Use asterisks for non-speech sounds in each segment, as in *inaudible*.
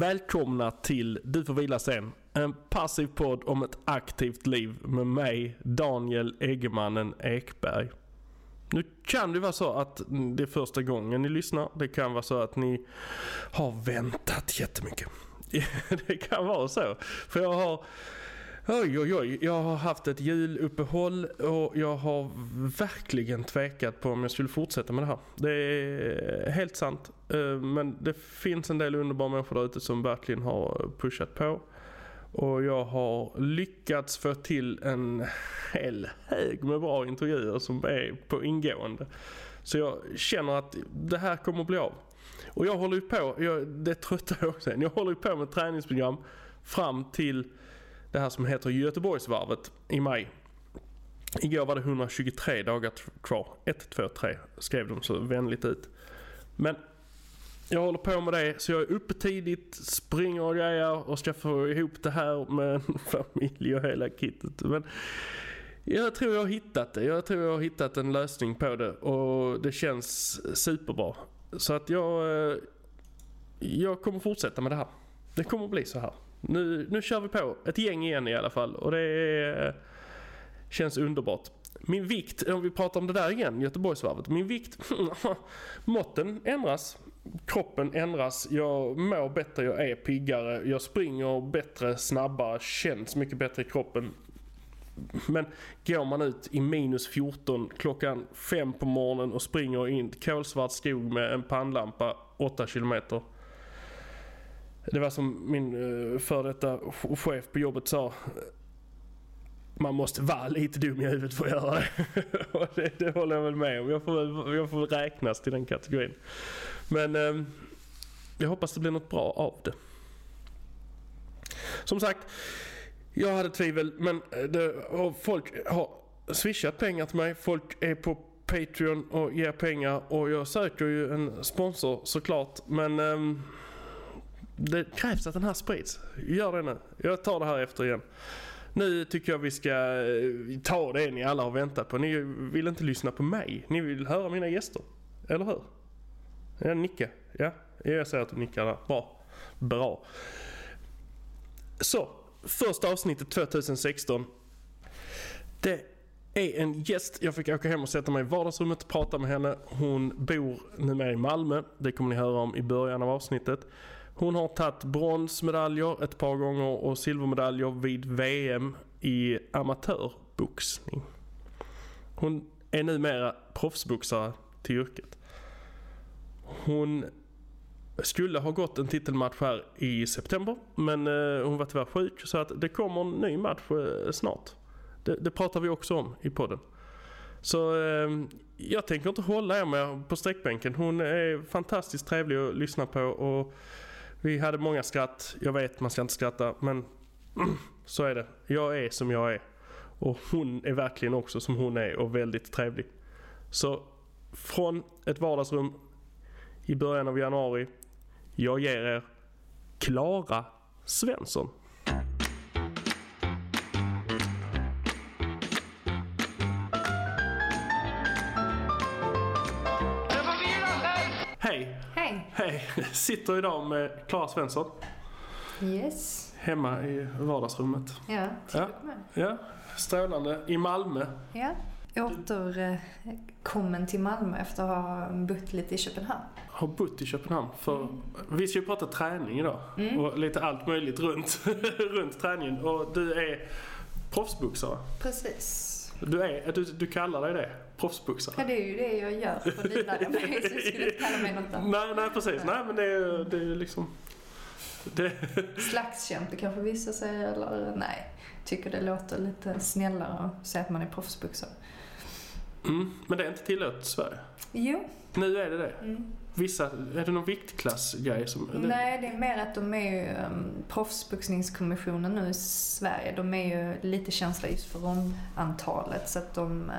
Välkomna till Du får vila sen. En passiv podd om ett aktivt liv med mig, Daniel Eggemannen Ekberg. Nu kan det vara så att det är första gången ni lyssnar. Det kan vara så att ni har väntat jättemycket. *laughs* Det kan vara så. För jag har Oj, oj, oj. Jag har haft ett juluppehåll och jag har verkligen tvekat på om jag skulle fortsätta med det här. Det är helt sant. Eh, men det finns en del underbara människor där ute som verkligen har pushat på. Och jag har lyckats få till en hel hög med bra intervjuer som är på ingående. Så jag känner att det här kommer att bli av. Och jag håller ju på, jag, det tröttar jag också jag håller ju på med träningsprogram fram till det här som heter Göteborgsvarvet i maj. Igår var det 123 dagar kvar. 1, 2, 3 skrev de så vänligt ut. Men jag håller på med det så jag är uppe tidigt, springer och grejer och ska få ihop det här med *laughs* familj och hela kittet. Men jag tror jag har hittat det. Jag tror jag har hittat en lösning på det och det känns superbra. Så att jag, eh, jag kommer fortsätta med det här. Det kommer bli så här. Nu, nu kör vi på. Ett gäng igen i alla fall och det är, känns underbart. Min vikt, om vi pratar om det där igen, Göteborgsvarvet. Min vikt, *laughs* måtten ändras. Kroppen ändras, jag mår bättre, jag är piggare, jag springer bättre, snabbare, känns mycket bättre i kroppen. Men går man ut i minus 14 klockan 5 på morgonen och springer in kolsvart skog med en pannlampa 8 kilometer. Det var som min eh, före detta chef på jobbet sa. Man måste vara lite dum i huvudet för att göra det. *laughs* och det, det håller jag väl med om. Jag får, väl- jag får räknas till den kategorin. Men eh, jag hoppas det blir något bra av det. Som sagt, jag hade tvivel men eh, det, folk har swishat pengar till mig. Folk är på Patreon och ger pengar och jag söker ju en sponsor såklart. Men Eh, det krävs att den här sprids. Gör det nu. Jag tar det här efter igen. Nu tycker jag vi ska eh, ta det ni alla har väntat på. Ni vill inte lyssna på mig. Ni vill höra mina gäster. Eller hur? Jag nickar. Ja, jag ser att du nickar där. Bra. Bra. Så, första avsnittet 2016. Det är en gäst. Jag fick åka hem och sätta mig i vardagsrummet och prata med henne. Hon bor numera i Malmö. Det kommer ni höra om i början av avsnittet. Hon har tagit bronsmedaljer ett par gånger och silvermedaljer vid VM i amatörboxning. Hon är numera proffsboxare till yrket. Hon skulle ha gått en titelmatch här i september men eh, hon var tyvärr sjuk så att det kommer en ny match eh, snart. Det, det pratar vi också om i podden. Så eh, jag tänker inte hålla er med på sträckbänken. Hon är fantastiskt trevlig att lyssna på och vi hade många skratt. Jag vet man ska inte skratta men *clears throat* så är det. Jag är som jag är. Och hon är verkligen också som hon är och väldigt trevlig. Så från ett vardagsrum i början av januari. Jag ger er Klara Svensson. Sitter idag med Klara Svensson Yes. hemma i vardagsrummet. Ja, till Ja. Ja, strålande. I Malmö. Ja. Återkommen till Malmö efter att ha bott lite i Köpenhamn. Har bott i Köpenhamn. För Vi ska ju prata träning idag. Mm. Och lite allt möjligt runt, *laughs* runt träningen. Och du är proffsboxare. Precis. Du, är, du, du kallar dig det? Proffsboxare? Ja, det är ju det jag gör för att livnära mig, så jag skulle inte kalla mig något annat. Nej, nej precis. Nej, men det är det är ju liksom... Det, Slagskämpe kanske vissa säger, eller nej. Tycker det låter lite snällare att säga att man är proffsboxare. mm, men det är inte tillåtet i Sverige. Jo. Nu är det det. Mm. Vissa, är det någon viktklassgrej som... Nej, det är mer att de är ju, um, proffsboxningskommissionen nu i Sverige, de är ju lite känsliga just för rondantalet så att de eh,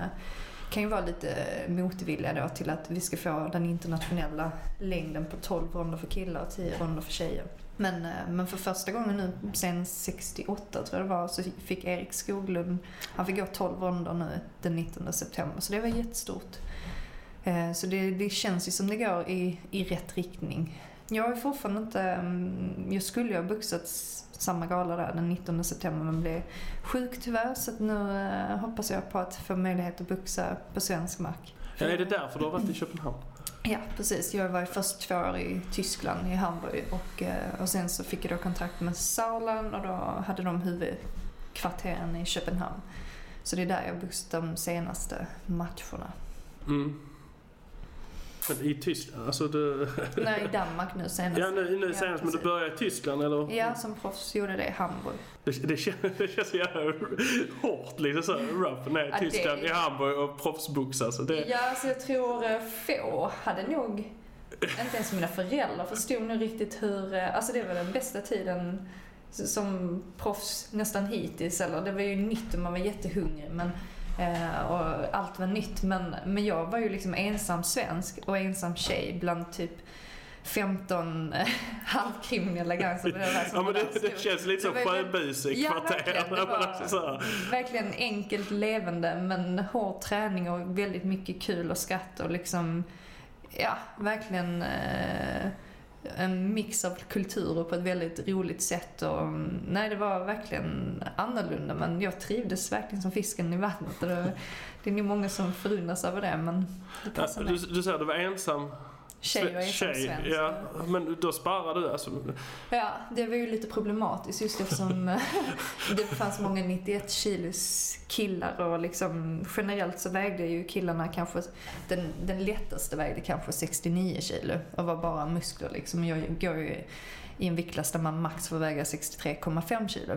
kan ju vara lite motvilliga då till att vi ska få den internationella längden på 12 ronder för killar och 10 ronder för tjejer. Men, eh, men för första gången nu sen 68 tror jag det var så fick Erik Skoglund, han fick gå 12 ronder nu den 19 september så det var jättestort. Eh, så det, det känns ju som det går i, i rätt riktning. Jag har fortfarande inte, mm, jag skulle ju ha boxats samma gala där den 19 september men blev sjuk tyvärr så nu eh, hoppas jag på att få möjlighet att boxa på svensk mark. Ja, är det därför du har varit i Köpenhamn? Ja, precis. Jag var först två år i Tyskland, i Hamburg och, eh, och sen så fick jag då kontakt med Saulan och då hade de huvudkvarteren i Köpenhamn. Så det är där jag boxat de senaste matcherna. Mm. Men i Tyskland, alltså du... *laughs* Nej, i Danmark nu senast. Ja, nu, nu Ja, senast, men du började i Tyskland eller? Ja, som proffs gjorde det i Hamburg. Det, det, känns, *laughs* det känns så jävla hårt liksom så rough ner i Ja, det- Tyskland, i Hamburg och proffsboxa. Så det, Ja, alltså jag tror eh, få hade nog, inte ens mina föräldrar förstod nog riktigt hur, eh, alltså det var den bästa tiden som proffs nästan hittills. Eller det var ju nytt och man var jättehungrig men, eh, och allt var nytt. Men, men jag var ju liksom ensam svensk och ensam tjej bland typ 15 eh, *laughs* halvkriminella. Det som ja, men det, det känns lite som Det var ju- Sjöbuse Ja, verkligen, det *laughs* där man var- också så här- verkligen enkelt levande men hård träning och väldigt mycket kul och skratt och liksom, ja, verkligen eh, en mix av kulturer på ett väldigt roligt sätt och mm, nej, det var verkligen annorlunda men jag trivdes verkligen som fisken i vattnet det, det är nog många som förundras över det men det passar du, du säger att du var ensam Tjej och tjej, svensk. ja, men då sparar du alltså. Ja, det var ju lite problematiskt just eftersom *laughs* det fanns många 91 kilos killar och liksom generellt så vägde ju killarna kanske, den, den lättaste vägde kanske 69 kilo och var bara muskler liksom. Jag går ju i en viktklass där man max får väga 63,5 kilo.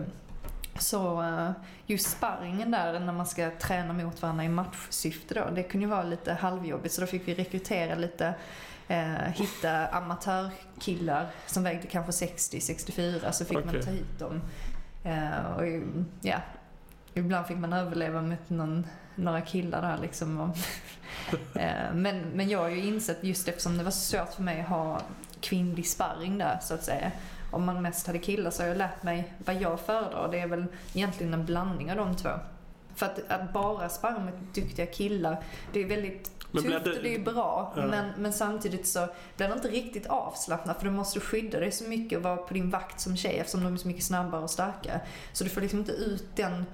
Så eh, just sparringen där när man ska träna mot varandra i matchsyfte då, det kunde ju vara lite halvjobbigt så då fick vi rekrytera lite eh, hitta amatörkillar som vägde kanske 60-64 så fick man Okej. ta hit dem. Eh, och ja, ibland fick man överleva med någon, några killar där liksom. Och, *laughs* eh, men, men jag har ju insett just eftersom det var så svårt för mig att ha kvinnlig sparring där så att säga. Om man mest hade killar så har jag lärt mig vad jag föredrar. Det är väl egentligen en blandning av de två. För att, att bara sparra med duktiga killar, det är väldigt Men tufft det- och det är bra. Ja. Men, men samtidigt så blir det inte riktigt avslappnat för du måste skydda dig så mycket och vara på din vakt som tjej eftersom de är så mycket snabbare och starkare. Så du får liksom inte ut den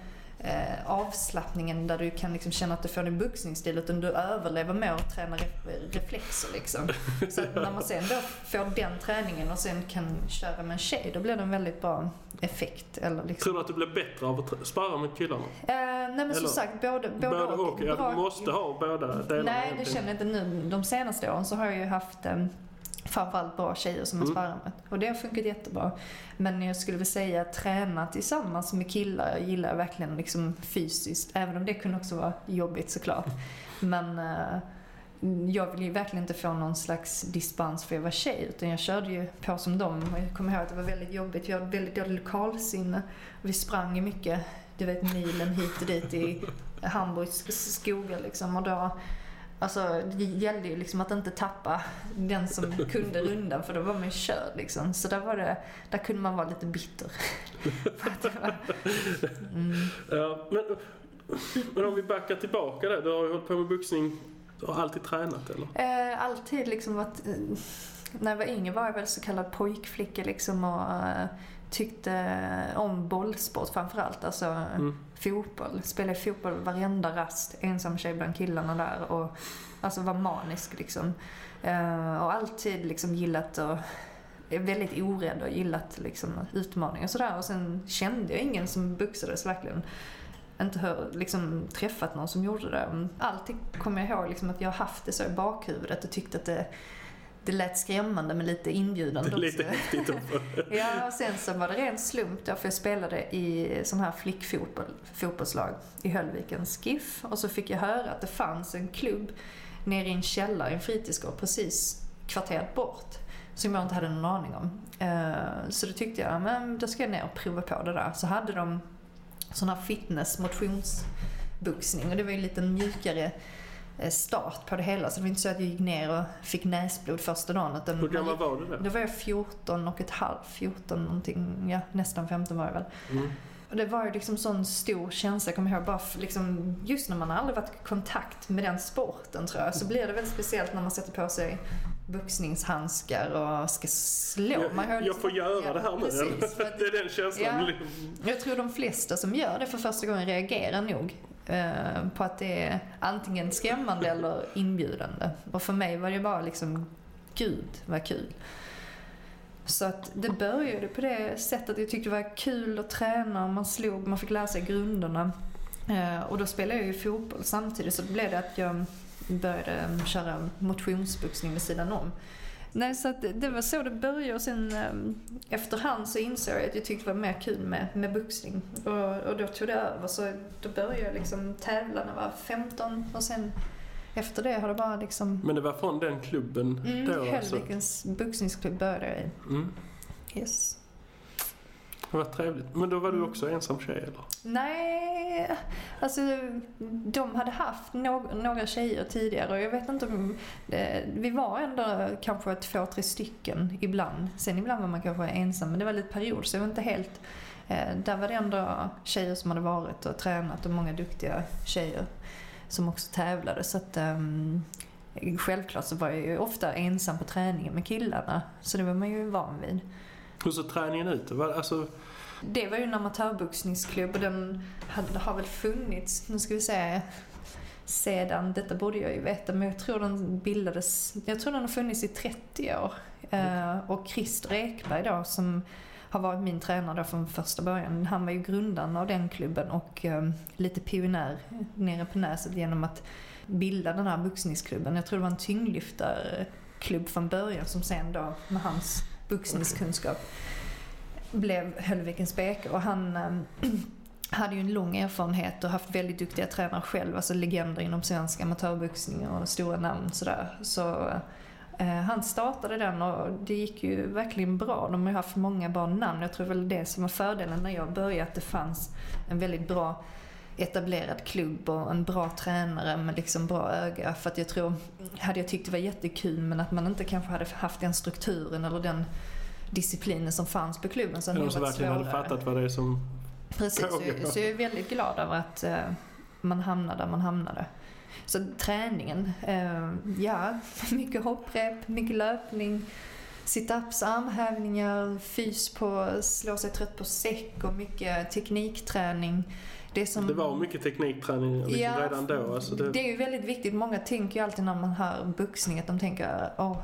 eh, avslappningen där du kan liksom känna att du får din boxningsstil utan du överlever med att träna re- reflexer liksom. Så när man sen då får den träningen och sen kan köra med en tjej då blir det en väldigt bra effekt. Eller liksom. Tror du att du blir bättre av att spara med killarna? Eh, nej men som sagt både, både, Både och. Ja, Bra- du måste ha båda delarna. Nej, det känner jag inte nu. De senaste åren så har jag ju haft um, framförallt bra tjejer som jag Mm. sparar med. Och det har funkat jättebra. Men jag skulle väl säga att träna tillsammans med killar jag gillar jag verkligen liksom fysiskt. Även om det kunde också vara jobbigt såklart. Men eh, jag vill ju verkligen inte få någon slags dispens för jag var tjej. Utan jag körde ju på som dem. Och jag kommer ihåg att det var väldigt jobbigt. Vi hade väldigt dåligt lokalsinne. Vi sprang ju mycket, du vet milen hit och dit i Hamburgs skogar liksom. Och då, alltså det gällde ju liksom att inte tappa den som *laughs* kunde rundan för då var man körd liksom. Så där var det, där kunde man vara lite bitter. *laughs* Var- mm. Ja, men, men om vi backar tillbaka där. Du har ju hållit på med boxning. Du har alltid tränat eller? Eh, alltid liksom varit... Eh, när jag var yngre var jag väl så kallad pojkflicka liksom och eh, tyckte om bollsport framförallt. Alltså Mm fotboll. Spelade fotboll varenda rast. Ensam tjej bland killarna där. Och, alltså var manisk liksom. Uh, och alltid liksom gillat och är väldigt orädd och gillat liksom utmaningar och sådär. Och sen kände jag ingen som boxades verkligen. Inte hör, liksom, träffat någon som gjorde det. Alltid kommer jag ihåg liksom, att jag har haft det så i bakhuvudet och tyckt att det, det lät skrämmande men lite inbjudande är lite också. häftigt också. *laughs* Ja, och sen så var det ren slump då, för jag spelade i sån här flickfotboll, fotbollslag i Höllvikens GIF. Och så fick jag höra att det fanns en klubb nere i en källare i en fritidsgård precis kvarteret bort. Som jag inte hade någon aning om. Eh, Så då tyckte jag, men då ska jag ner och prova på det där. Så hade de sån här fitness, motionsboxning och det var ju en lite mjukare start på det hela. Så det var inte så att jag gick ner och fick näsblod första dagen. Utan Hur gammal var du då? då var jag 14 och ett halvt, 14 någonting, ja nästan 15 var jag väl. Mm. Och det var ju liksom sån stor känsla, jag kommer ihåg, bara liksom, just när man aldrig varit i kontakt med den sporten tror jag, så blir det väldigt speciellt när man sätter på sig boxningshandskar och ska slå. Man Jag, jag liksom- får göra Ja, det här nu. precis, *laughs* Det är den känslan. Ja. Jag tror de flesta som gör det för första gången reagerar nog eh, på att det är antingen skrämmande eller inbjudande. Och för mig var det bara liksom, gud vad kul. Så att det började på det sättet. Jag tyckte det var kul att träna, man slog, man fick lära sig grunderna. Eh, och då spelade jag ju fotboll samtidigt så blev det att jag började köra motionsboxning vid sidan om. Nej, så att det- var så det började och sen eh, efterhand så insåg jag att jag tyckte det var mer kul med, med boxning. Och, och då tog det över så då började jag liksom tävla när jag var 15 och sen efter det har det bara liksom... Men det var från den klubben Mm, då alltså? Höllvikens boxningsklubb började jag i. Mm. Yes. Var trevligt. Men då var du också ensam tjej eller? Nej, alltså de hade haft någ- några tjejer tidigare och jag vet inte om... Eh, vi var ändå kanske två, tre stycken ibland. Sen ibland var man kanske ensam, men det var lite period så jag var inte helt... Eh, där var det ändå tjejer som hade varit och tränat och många duktiga tjejer som också tävlade. Så att, ehm, självklart så var jag ju ofta ensam på träningen med killarna. Så det var man ju van vid. Hur såg träningen ut? Det var, alltså, Det var ju en amatörboxningsklubb och den hade, har väl funnits, nu ska vi se, sedan, detta borde jag ju veta, men jag tror den bildades, jag tror den har funnits i 30 år. Eh, och Christer Ekberg då som har varit min tränare då från första början, han var ju grundaren av den klubben och eh, lite pionjär nere på Näset genom att bilda den här boxningsklubben. Jag tror det var en tyngdlyftarklubb från början som sen då med hans boxningskunskap blev Höllvikens BK och han ehm, *clears throat* hade ju en lång erfarenhet och haft väldigt duktiga tränare själv, alltså legender inom svensk amatörboxning och stora namn sådär. Så eh, han startade den och det gick ju verkligen bra. De har ju haft många bra namn. Jag tror väl det som var fördelen när jag började, att det fanns en väldigt bra etablerad klubb och en bra tränare med liksom bra öga. För att jag tror, hade jag tyckt det var jättekul men att man inte kanske hade haft den strukturen eller den disciplinen som fanns på klubben så hade det varit verkligen hade svårare. fattat vad det är som... Precis, så, pågår. så jag är väldigt glad över att eh, man hamnade där man hamnade. Så träningen, eh, ja, *laughs* mycket hopprep, mycket löpning, sit-ups, armhävningar, fys på slå sig trött på säck och mycket teknikträning. Det, som, Det var mycket teknikträning liksom Ja, redan då. Alltså det, det är ju väldigt viktigt. Många tänker ju alltid när man hör boxning att de tänker åh,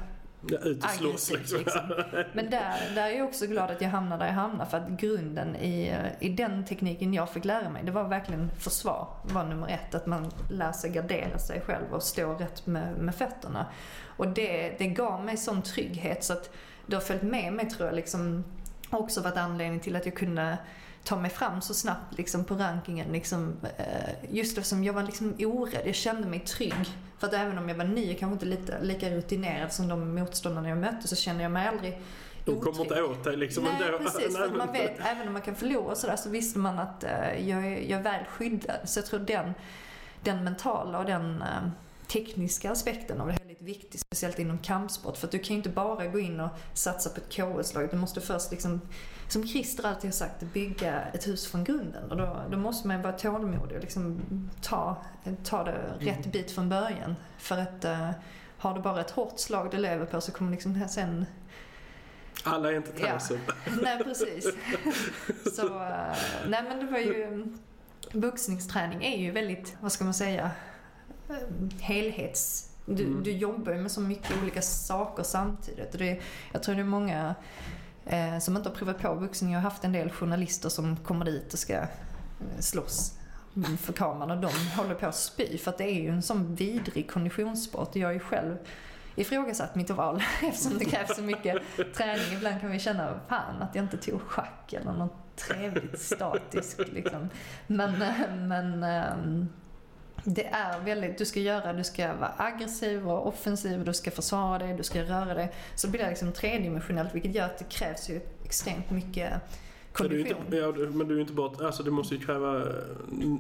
ja, ut och slåss liksom. liksom. *laughs* Men där, där är jag också glad att jag hamnade där jag hamnade för att grunden i, i den tekniken jag fick lära mig, det var verkligen försvar var nummer ett. Att man lär sig gardera sig själv och stå rätt med, med fötterna. Och det, det gav mig sån trygghet så att det har följt med mig tror jag liksom också varit anledning till att jag kunde ta mig fram så snabbt liksom, på rankingen. Liksom, eh, just eftersom jag var liksom orädd, jag kände mig trygg. För att även om jag var ny, kanske inte lite, lika rutinerad som de motståndarna jag mötte, så kände jag mig aldrig De kommer inte åt dig liksom Nej, ändå. precis. För man vet, även om man kan förlora och sådär, så visste man att eh, jag, är, jag är väl skyddad. Så jag tror den, den mentala och den eh, tekniska aspekten av det är väldigt viktig, speciellt inom kampsport. För att du kan ju inte bara gå in och satsa på ett KS-lag. Du måste först, liksom, som Christer alltid har sagt, bygga ett hus från grunden. Och då, då måste man vara tålmodig och liksom ta, ta det rätt bit från början. För att eh, har du bara ett hårt slag du lever på så kommer liksom sen Alla är inte Ja. Tyson. *laughs* Nej, precis. Så, eh, nej men det var ju... Boxningsträning är ju väldigt, vad ska man säga, eh, helhets... Du, Mm. du jobbar ju med så mycket olika saker samtidigt. Och det, jag tror det är många eh, som inte har provat på boxning. Jag har haft en del journalister som kommer dit och ska eh, slåss för kameran och de håller på att spy för att det är ju en sån vidrig konditionssport. Jag är ju själv ifrågasatt mitt val *laughs* eftersom det krävs så mycket träning. Ibland kan vi känna, fan att jag inte tog schack eller något trevligt statiskt liksom. Men, eh, men ehm, det är väldigt, du ska göra, du ska vara aggressiv och offensiv, du ska försvara dig, du ska röra dig. Så blir det liksom tredimensionellt vilket gör att det krävs ju extremt mycket du kondition. inte, ja, du- men du är inte bara, alltså det måste ju kräva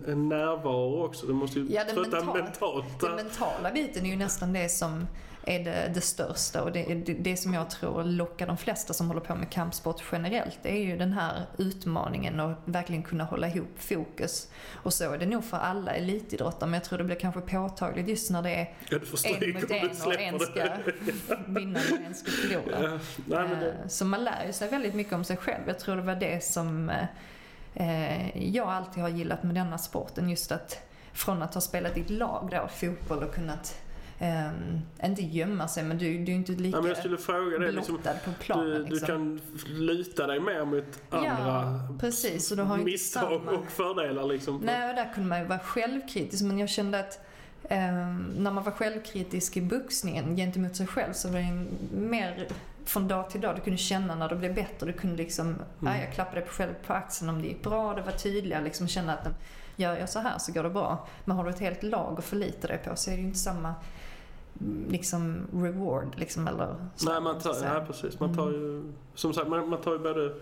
en- närvaro också. Det måste ju Ja, trötta mentala- mentalt. Den mentala biten är ju nästan det som är det, det största och det, det, det som jag tror lockar de flesta som håller på med kampsport generellt. Det är ju den här utmaningen och verkligen kunna hålla ihop fokus. Och så är det nog för alla elitidrottare men jag tror det blir kanske påtagligt just när det är Ja, en mot en och en ska vinna och en ska förlora. Ja, nej, det, Eh, Så man lär ju sig väldigt mycket om sig själv. Jag tror det var det som eh, jag alltid har gillat med denna sporten. Just att från att ha spelat i ett lag då, fotboll och kunnat eh, inte gömma sig men du, du är inte lika ja, jag skulle fråga det. Liksom, på planen. du, du liksom. kan luta dig mer mot andra Ja, precis. Och du har ju inte misstag samma- och fördelar liksom. Nej, och där kunde man ju vara självkritisk men jag kände att eh, när man var självkritisk i boxningen gentemot sig själv så var det mer från dag till dag. Du kunde känna när det blev bättre. Du kunde liksom, ja, jag klappade dig själv på axeln om det gick bra. Det var tydliga, liksom känna att gör jag så här så går det bra. Men har du ett helt lag att förlita dig på så är det ju inte samma mm, liksom reward liksom eller så, Nej, man tar, så. nej, precis. Man tar ju, som sagt, man, man tar ju både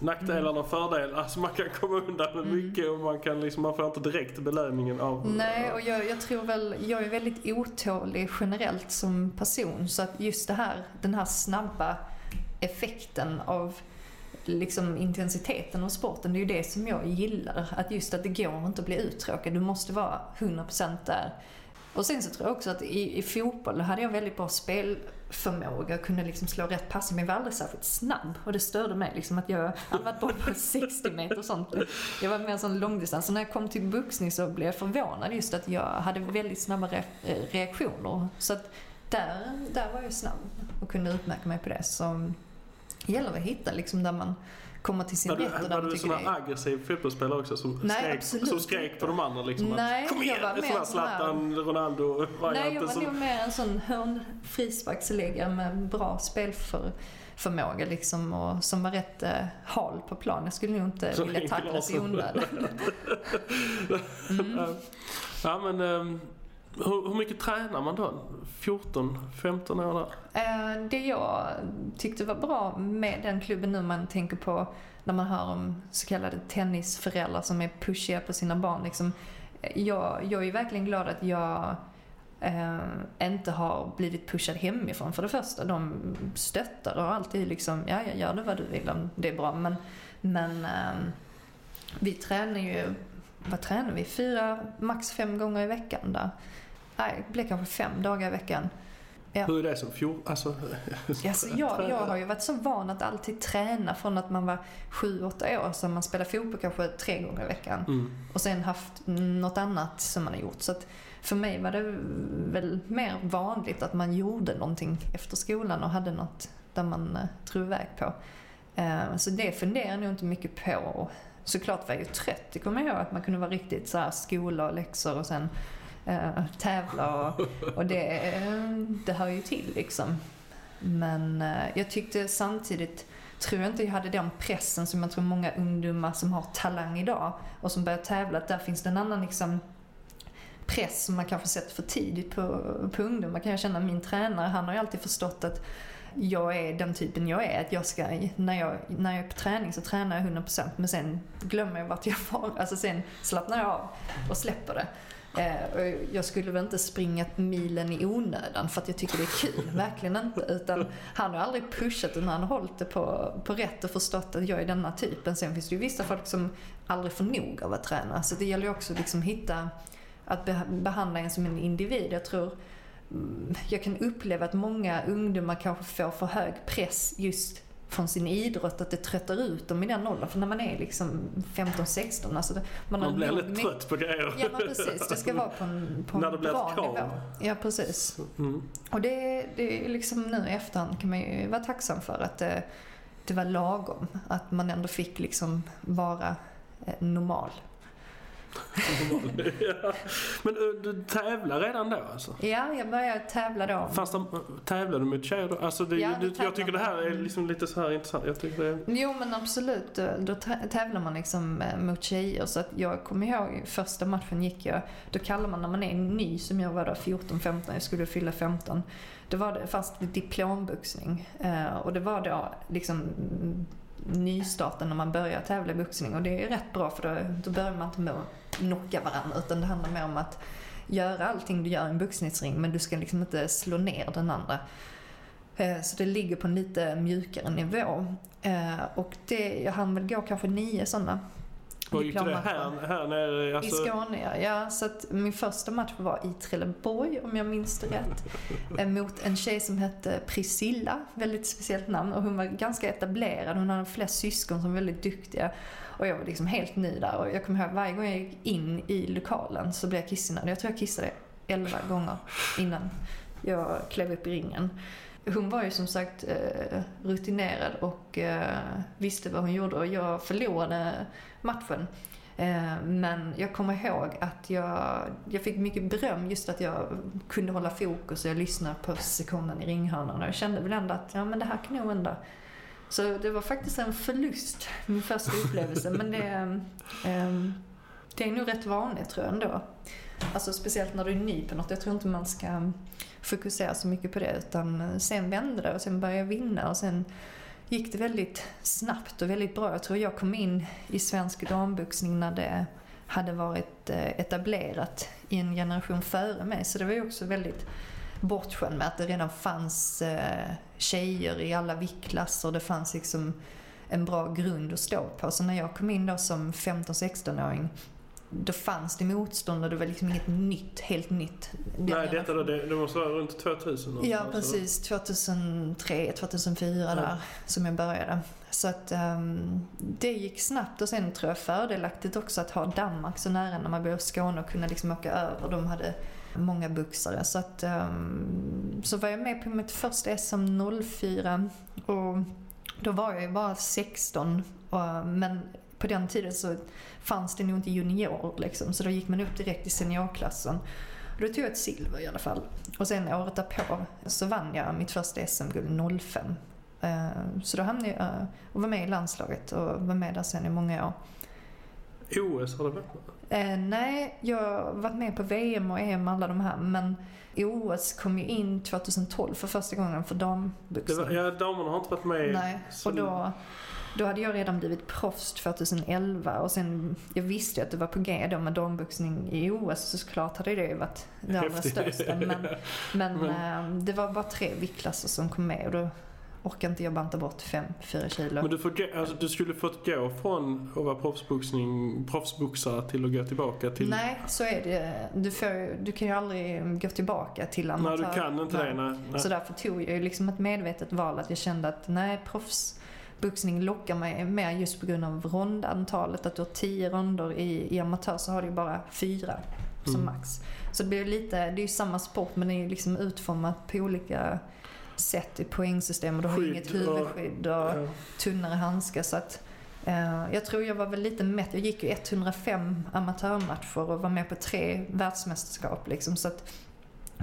nackdelarna och fördelar. Alltså man kan komma undan med Mm. mycket och man kan liksom, man får inte direkt belöningen av... Nej, och jag, jag tror väl, jag är väldigt otålig generellt som person. Så att just det här, den här snabba effekten av liksom intensiteten av sporten, det är ju det som jag gillar. Att just att det går inte att bli uttråkad, du måste vara 100% där. Och sen så tror jag också att i, i fotboll hade jag väldigt bra spelförmåga och kunde liksom slå rätt pass men jag var aldrig särskilt snabb. Och det störde mig liksom att jag hade varit bra på 60 meter och sånt. Jag var mer en sån långdistans. Så när jag kom till boxning så blev jag förvånad just att jag hade väldigt snabba re eh, reaktioner. Så att där, där var jag snabb och kunde utmärka mig på det. Så det gäller att hitta liksom där man kommer till sin rätt var du tycker sån här aggressiv fotbollsspelare också som, Nej, skrek, absolut som skrek på de andra liksom? Nej, att, Kom igen! jag var mer sån här Zlatan, Ronaldo Nej, jag var som... nog mer en sån hörn frisparksläggare med bra spelförmåga liksom och som var rätt eh, hal på plan. Jag skulle nog inte Som vilja tacklas i onödan. Mm. Ja men ehm, hur, hur mycket tränar man då? 14, 15 år där? Eh, det jag tyckte var bra med den klubben nu man tänker på när man hör om så kallade tennisföräldrar som är pushiga på sina barn. Liksom, eh, jag, jag är verkligen glad att jag eh, inte har blivit pushad hemifrån för det första. De stöttar och alltid liksom, ja, jag gör det vad du vill om det är bra. Men, men eh, vi tränar ju, vad tränar vi? Fyra, max fem gånger i veckan där. Nej, det blir kanske fem dagar i veckan. Ja. Hur är det som 14? Alltså, *laughs* Alltså jag, jag har ju varit så van att alltid träna från att man var sju, åtta år. Så man spelar fotboll kanske tre gånger i veckan. mm. Och sen haft något annat som man har gjort. Så för mig var det väl mer vanligt att man gjorde någonting efter skolan och hade något där man eh, drog iväg på. Eh, Så det funderar jag nog inte mycket på. Såklart var jag ju trött. Det kommer jag ihåg att man kunde vara riktigt så här skola och läxor och sen eh, tävla och, och det, det hör ju till liksom. Men eh, jag tyckte samtidigt, tror jag inte jag hade den pressen som jag tror många ungdomar som har talang idag och som börjar tävla, att där finns det en annan liksom press som man kanske sett för tidigt på, på ungdomar kan jag känna. Min tränare, han har ju alltid förstått att jag är den typen jag är. Att jag ska, när jag, när jag är på träning så tränar jag 100% men sen glömmer jag vart jag var. Alltså sen slappnar jag av och släpper det. Eh, jag skulle väl inte springa milen i onödan för att jag tycker det är kul, *laughs* verkligen inte. Utan han har aldrig pushat utan han har hållit det på, på rätt och förstått att jag är denna typen. Sen finns det ju vissa folk som aldrig får nog av att träna. Så det gäller ju också liksom hitta, att be- behandla en som en individ. Jag tror mm, jag kan uppleva att många ungdomar kanske får för hög press just från sin idrott, att det tröttar ut dem i den åldern. För när man är liksom 15-16, alltså man, Man blir lite trött på grejer. Ja men precis, det ska vara på en, på en När blir bra nivå. Ja precis. Mm. Och det, det är liksom nu i efterhand kan man ju vara tacksam för att det, det var lagom. Att man ändå fick liksom vara eh, normal. Men eh, du tävlar redan då alltså? Ja, jag började tävla då. Fanns det, tävlade du mot tjejer då? Alltså det, Ja, du, jag tycker det här är tävlar liksom lite så här intressant. Jag tycker det är... Jo men absolut, då, då tä- tävlar man liksom eh, mot tjejer. Så att jag kommer ihåg första matchen gick jag, då kallar man när man är ny som jag var då 14-15, jag skulle fylla 15. Då var det fast diplomboxning. Eh, och det var då liksom nystarten när man börjar tävla i boxning. Och det är rätt bra för då, då börjar man inte att knocka varandra utan det handlar mer om att göra allting du gör i en boxningsring men du ska liksom inte slå ner den andra. Eh, så det ligger på en lite mjukare nivå. Eh, och det, jag hann väl gå kanske nio sådana. Vad gick det här, här nere? Alltså, I Skåne ja. ja. Så att min första match var i Trelleborg om jag minns det rätt. *laughs* Eh, Mot en tjej som hette Priscilla, väldigt speciellt namn. Och hon var ganska etablerad, hon hade flest syskon som var väldigt duktiga. Och jag var liksom helt ny där. Och jag kommer ihåg varje gång jag gick in i lokalen så blev jag kissnödig. Jag tror jag kissade elva gånger innan jag klev upp i ringen. Hon var ju som sagt eh, rutinerad och eh, visste vad hon gjorde och jag förlorade matchen. Eh, men jag kommer ihåg att jag, jag fick mycket beröm just att jag kunde hålla fokus och jag lyssnade på sektionen i ringhörnan och jag kände väl ändå att ja, men det här kan nog ändå så det var faktiskt en förlust, min första upplevelse. Men det, ehm, det är nog rätt vanligt tror jag ändå. Alltså speciellt när du är ny på något. Jag tror inte man ska fokusera så mycket på det. Utan eh, sen vände det och sen började jag vinna och sen gick det väldigt snabbt och väldigt bra. Jag tror jag kom in i svensk damboxning när det hade varit eh, etablerat i en generation före mig. Så det var ju också väldigt bortskämd med att det redan fanns eh, tjejer i alla viktklasser. Det fanns liksom en bra grund att stå på. Så när jag kom in då som 15-16-åring då fanns det motstånd och det var liksom inget nytt, helt nytt. Den nej, detta då, det, det måste vara runt 2000? Ja, någonstans, precis. 2003, 2004 där som jag började. Så att ehm, det gick snabbt och sen tror jag fördelaktigt också att ha Danmark så nära när man bor i Skåne och kunna liksom åka över. De hade många boxare. Så att ehm, så var jag med på mitt första SM 04 och då var jag ju bara 16 och, men på den tiden så fanns det nog inte junior liksom, så då gick man upp direkt i seniorklassen. Och då tog jag ett silver i alla fall. Och sen året därpå så vann jag mitt första SM-guld 05. Eh, Så då hamnade jag eh, och var med i landslaget och var med där sen i många år. OS har det varit? Eh, nej, jag har varit med på VM och EM alla de här men OS kom ju in 2012 för första gången för damboxning. ja, damerna har inte varit med. Nej, och då, då hade jag redan blivit proffs 2011 och sen, jag visste ju att det var på G då med damboxning i OS så såklart hade det ju varit det allra största. Men, *laughs* men, Men- eh, det var bara tre viktklasser som kom med och då orkade inte jag banta bort 5-4 kilo. Men du, får, alltså, du skulle fått gå från att vara proffsboxare till att gå tillbaka till... Nej, så är det. Du, får, du kan ju aldrig gå tillbaka till amatör. Nej, du kan inte Nej. det. Nej, nej. Så därför tog jag ju liksom ett medvetet val att jag kände att nej, proffsboxning lockar mig mer just på grund av rondantalet. Att du har tio ronder i, i amatör så har du bara fyra som Mm. max. Så det blir lite, det är ju samma sport men det är liksom utformat på olika sätt i poängsystem och du har Skydd inget huvudskydd och Ja. tunnare handskar. Så att, eh, jag tror jag var väl lite mätt. Jag gick ju 105 amatörmatcher och var med på tre världsmästerskap. Liksom, så att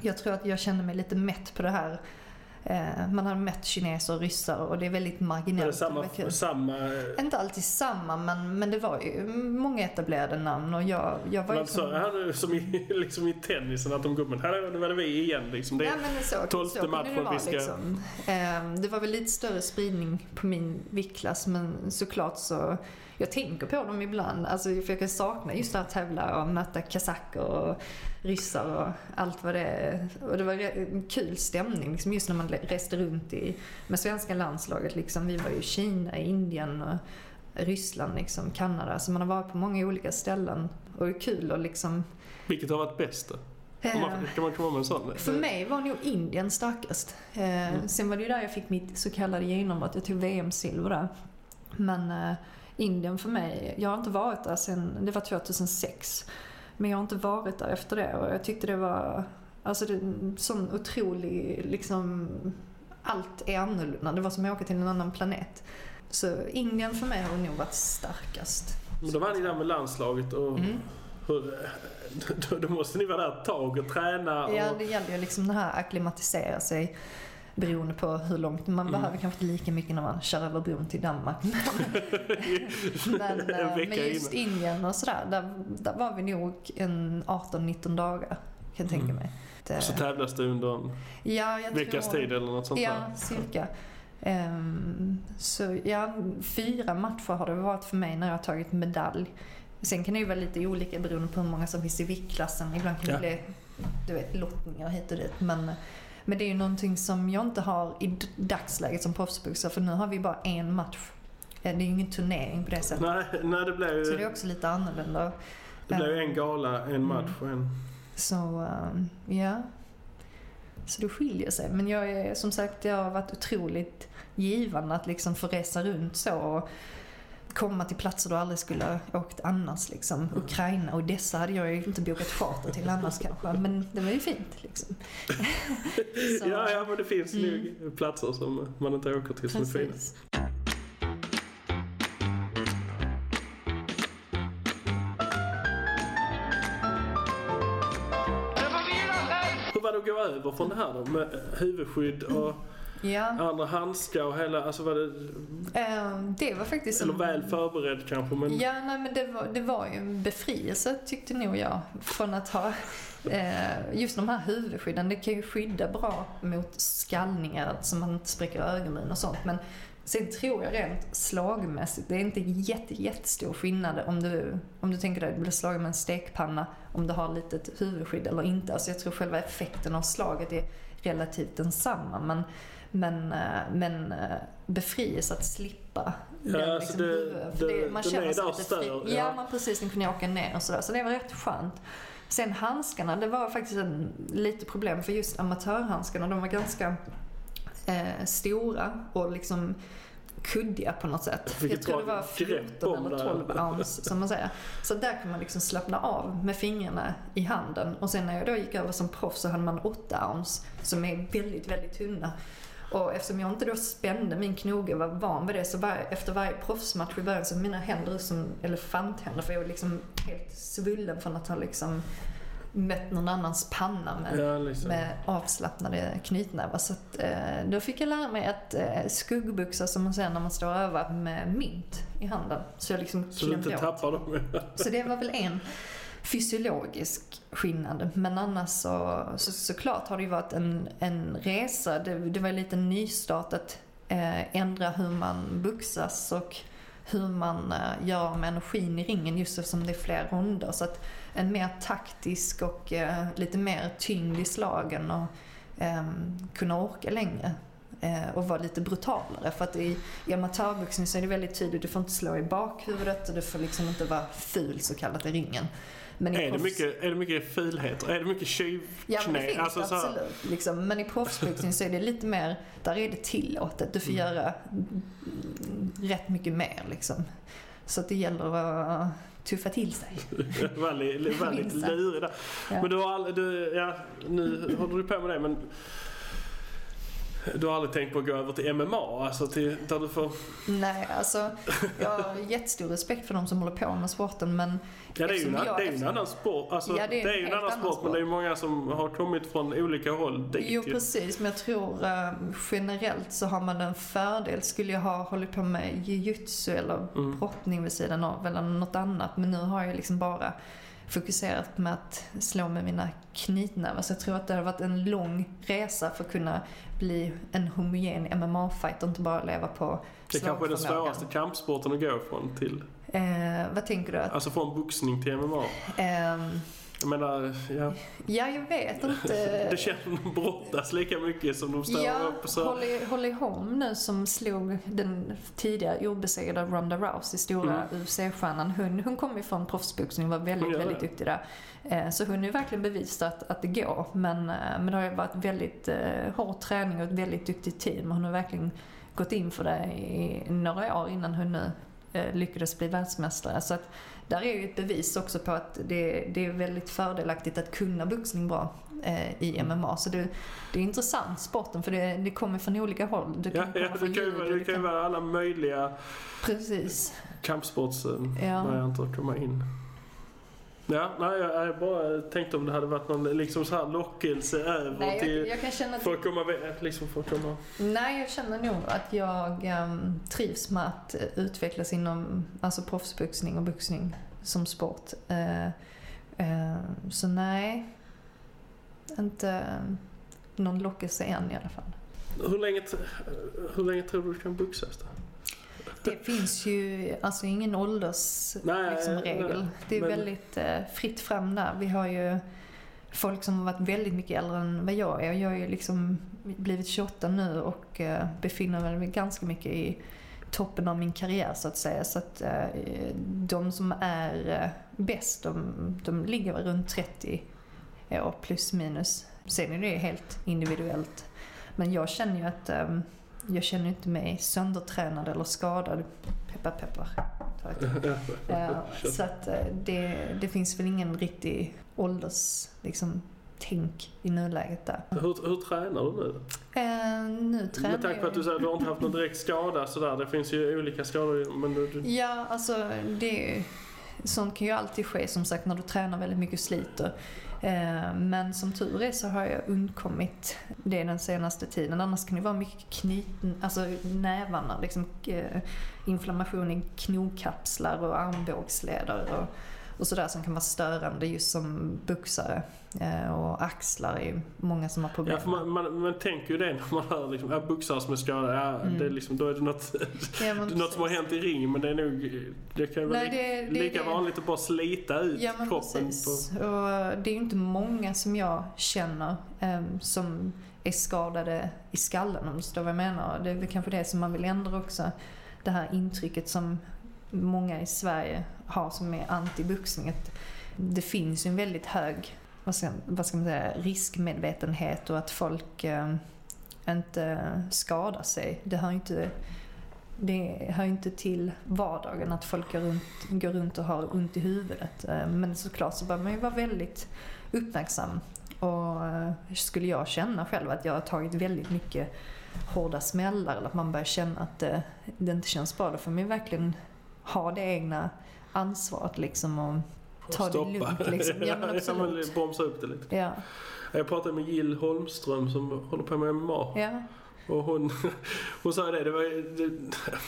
jag tror att jag kände mig lite mätt på det här. Eh, man har mött kineser och ryssar och det är väldigt Är marginellt. Det samma... samma Inte alltid samma men, men det var ju många etablerade namn och jag, jag var ju men så, som... här, som, i, *laughs* liksom i tennisen, att de går men här var det vi igen liksom. Det, Ja, så, tolfte så matchen vi ska- liksom. Ehm, Det var väl lite större spridning på min viktklass men såklart så jag tänker på dem ibland. Alltså, för jag kan sakna just det här att tävla och möta kazaker och ryssar och allt vad det är. Och det var en kul stämning liksom, just när man reste runt i, med svenska landslaget. Liksom. Vi var ju i Kina, Indien och Ryssland, liksom, Kanada. Så man har varit på många olika ställen och det är kul att liksom vilket har varit bäst då? Man, kan man komma med en sån? För mig var nog Indien starkast. Eh, Mm. Sen var det ju där jag fick mitt så kallade genombrott. Jag tog VM-silver där. Men eh, Indien för mig, jag har inte varit där sen, det var 2006. Men jag har inte varit där efter det och jag tyckte det var, alltså det sån otrolig, liksom, allt är annorlunda. Det var som att åka till en annan planet. Så Indien för mig har nog varit starkast. Men då var ni där med landslaget och Mm. hur, *laughs* då, då måste ni vara där ett tag och träna. Och, Ja, det gäller ju liksom det här acklimatisera sig beroende på hur långt. Man Mm. behöver kanske inte lika mycket när man kör över bron till Danmark. *laughs* men, En eh, men just innan. Indien och sådär, där, där var vi nog en 18-19 dagar kan jag tänka Mm. mig. Det, så tävlas det under en ja, veckas tror, tid eller något sånt Ja, där. cirka. Ehm, så ja, fyra matcher har det varit för mig när jag har tagit medalj. Sen kan det ju vara lite olika beroende på hur många som finns i viktklassen. Ibland kan det Ja. bli du vet, lottningar hit och dit. Men, men det är ju någonting som jag inte har i dagsläget som proffsboxare för nu har vi bara en match. Eh, Det är ju ingen turnering på det sättet. Nej, nej, det blev Så det är ju, också lite annorlunda. det blev ju Ehm, en gala, en match och en... Så ehm, ja. Så det skiljer sig. Men jag är som sagt, det har varit otroligt givande att liksom få resa runt så och komma till platser du aldrig skulle ha åkt annars. Liksom. Ukraina och dessa hade jag ju inte bokat charter till annars kanske. Men det var ju fint liksom. *laughs* Ja, ja, men det finns Mm. nog platser som man inte åker till som är fina. Precis. Hur var det att gå över från det här då? Med huvudskydd och Ja, andra handskar och hela... Alltså var det... ehm, det var faktiskt Eller väl förberedd kanske men... Ja, nej, men det var, det var ju en befrielse tyckte nog jag. Från att ha eh, just de här huvudskydden. Det kan ju skydda bra mot skallningar så man inte spräcker ögonbryn och sånt. Men sen tror jag rent slagmässigt, det är inte jätte, jättestor skillnad om du, om du tänker dig att du blir slagen med en stekpanna om du har litet huvudskydd eller inte. Alltså jag tror själva effekten av slaget är relativt densamma. Men, men, eh, men eh, befrielse att slippa Ja, den alltså liksom det- för det- det, man känner sig lite fri. ja. Ja, man precis. Den kunde åka ner och sådär. Så det var rätt skönt. Sen handskarna, det var faktiskt en, lite problem för just amatörhandskarna, de var ganska eh, stora och liksom kuddiga på något sätt. Vilket jag tror det var grepp 14 om eller det. 12 ounce som man säger. Så där kan man liksom slappna av med fingrarna i handen. Och sen när jag då gick över som proffs så hade man 8 ounce som är väldigt, väldigt tunna. Och eftersom jag inte då spände min knoge och var van vid det så var efter varje proffsmatch i början så mina händer ut som elefanthänder för jag var liksom helt svullen från att ha liksom mött någon annans panna med, Ja, liksom. med avslappnade knytnävar. Så att, eh, då fick jag lära mig att eh, skuggboxa som man säger när man står övar med mynt i handen. Så jag liksom Så du inte åt. tappar dem. Så det var väl en fysiologisk skillnad. Men annars så, så såklart har det ju varit en, en resa. Det, det var lite nystart att eh, ändra hur man boxas och hur man eh, gör med energin i ringen just eftersom det är fler ronder. Så att en mer taktisk och eh, lite mer tyngd i slagen och eh, kunna orka längre. Eh, och vara lite brutalare. För att i, i amatörboxning så är det väldigt tydligt. Du får inte slå i bakhuvudet och du får liksom inte vara ful så kallat i ringen. Men Är det, mycket, är det mycket fulheter? Är det mycket tjuvknä? Ja men det finns Alltså, det så absolut. Liksom. Men i proffsboxning så är det lite mer, där är det tillåtet. Du får Mm. göra rätt mycket mer liksom. Så att det gäller att tuffa till sig. *laughs* Minst sagt. lurig där. Ja. Men du har aldrig, du, ja, nu håller du på med det men du har aldrig tänkt på att gå över till MMA? Alltså till, där du får, Nej, alltså jag har jättestor respekt för de som håller på med sporten men ja det är ju en, jag- det är en annan sport. Alltså, Ja, det är, ju en helt annan sport, men det är ju många som har kommit från olika håll dit Jo precis, men jag tror eh, generellt så har man en fördel. Skulle jag ha hållit på med jujutsu eller Mm. brottning vid sidan av eller något annat. Men nu har jag liksom bara fokuserat med att slå med mina knytnävar. Så jag tror att det har varit en lång resa för att kunna bli en homogen MMA-fighter och inte bara leva på Det kanske är den svåraste kampsporten att gå från till. Eh, vad tänker du? Att, Alltså från boxning till MMA. ehm, Jag menar, ja. Ja, jag vet inte. *laughs* Det känns som de brottas lika mycket som de står Ja, upp så. Holly, Holly Holm nu som slog den tidigare obesegrade Ronda Rousey, stora Mm. UFC-stjärnan. Hon, hon kom ju från proffsboxning och var väldigt, gör väldigt duktig där. Eh, Så hon har ju verkligen bevisat att, att det går. Men, eh, men det har ju varit väldigt eh, hård träning och ett väldigt duktigt team. Hon har verkligen gått in för det i några år innan hon nu lyckades bli världsmästare. Så att där är ju ett bevis också på att det, det är väldigt fördelaktigt att kunna boxning bra eh, i MMA. Så det, det är intressant sporten för det, det kommer från olika håll. Det Ja, kan komma ja, det kan ju det kan ju vara alla möjliga Precis. Ja. kampsportsvarianter att komma in. Ja, nej, jag, jag bara tänkte om det hade varit någon liksom så här lockelse över Nej, jag, till... jag kan känna att För att komma, ve- liksom för att komma... Nej, jag känner nog att jag ehm, trivs med att eh, utvecklas inom alltså proffsboxning och boxning som sport. Eh, eh, så nej, inte eh, någon lockelse än i alla fall. Hur länge, hur länge tror du du kan boxas då? Det finns ju alltså ingen åldersregel. Liksom, det är men- väldigt eh, fritt fram där. Vi har ju folk som har varit väldigt mycket äldre än vad jag är. Jag har ju liksom blivit 28 nu och eh, befinner mig ganska mycket i toppen av min karriär så att säga. Så att eh, de som är eh, bäst, de, de ligger väl runt 30 år plus minus. Sen är det helt individuellt. Men jag känner ju att eh, jag känner inte mig söndertränad eller skadad. Peppar peppar. Tack. *laughs* Eh, *laughs* så att eh, det, det finns väl ingen riktig ålders liksom, tänk i nuläget där. Hur, hur tränar du nu? Eh, nu tränar Med tanke på att du säger att du har inte haft någon direkt skada sådär. Det finns ju olika skador men du, du, Ja, alltså det är ju- Sånt kan ju alltid ske som sagt när du tränar väldigt mycket och sliter. Eh, men som tur är så har jag undkommit det den senaste tiden. Annars kan det vara mycket kniten, alltså nävarna, liksom eh, inflammation i knokapslar och armbågsleder och, och sådär som kan vara störande just som boxare. Eh, Och axlar är många som har problem Ja, man, man, man tänker ju det när man hör liksom, ja, boxare som är skadade. Ja, Mm. det är liksom, då är det något, Ja, *laughs* något som har hänt i ringen men det är nog, det kan vara Nej, li- det- det lika det. vanligt att bara slita ut Ja kroppen. På, Och det är ju inte många som jag känner em, som är skadade i skallen om du förstår vad jag menar. Det är väl kanske det som man vill ändra också. Det här intrycket som många i Sverige har som är anti-boxning. Att Det finns ju en väldigt hög vad ska, vad ska man säga, riskmedvetenhet och att folk eh, inte skadar sig. Det hör ju inte det hör inte till vardagen att folk går runt, går runt och har ont i huvudet. Eh, men såklart så bör man ju vara väldigt uppmärksam. Och eh, skulle jag känna själv att jag har tagit väldigt mycket hårda smällar eller att man börjar känna att det, det inte känns bra, då får man ju verkligen ha det egna ansvaret liksom och ta det lugnt liksom. Ja men *laughs* ja, absolut. bromsa upp det lite. Ja, Jag pratade med Jill Holmström som håller på med MMA. ja, Och hon, hon sa det, det, var, det,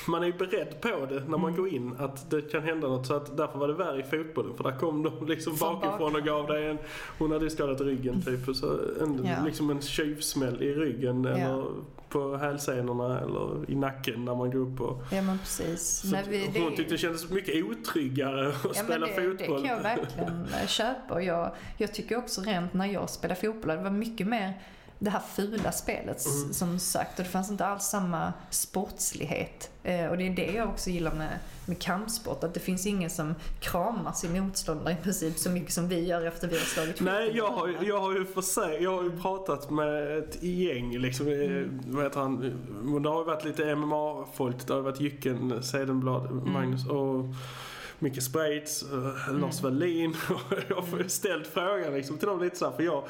man är ju beredd på det när man Mm. går in att det kan hända något. Så att därför var det värre i fotbollen för där kom de liksom Från bakifrån och gav dig en, hon hade ju skadat ryggen typ, så en, Ja. liksom en tjuvsmäll i ryggen Ja. eller på hälsenorna eller i nacken när man går upp och ja men precis. så vi- det- hon tyckte det kändes mycket otryggare att Ja, spela det, fotboll. Det kan jag verkligen eh, köpa. Och jag, jag tycker också rent när jag spelar fotboll, det var mycket mer det här fula spelet Mm. som sagt. Och det fanns inte alls samma sportslighet. Eh, och det är det jag också gillar med, med kampsport. Att det finns ingen som kramar sin motståndare i princip så mycket som vi gör efter vi har slagit Nej, jag har, jag har ju sig, jag har ju pratat med ett gäng liksom, Mm. eh, vad heter han, det har ju varit lite MMA-folk, det har varit Jycken Sedenblad, Mm. Magnus och Micke Spreitz, eh, Lars Wallin. *laughs* Och jag har Mm. ställt frågan liksom, till dem lite så här, för jag,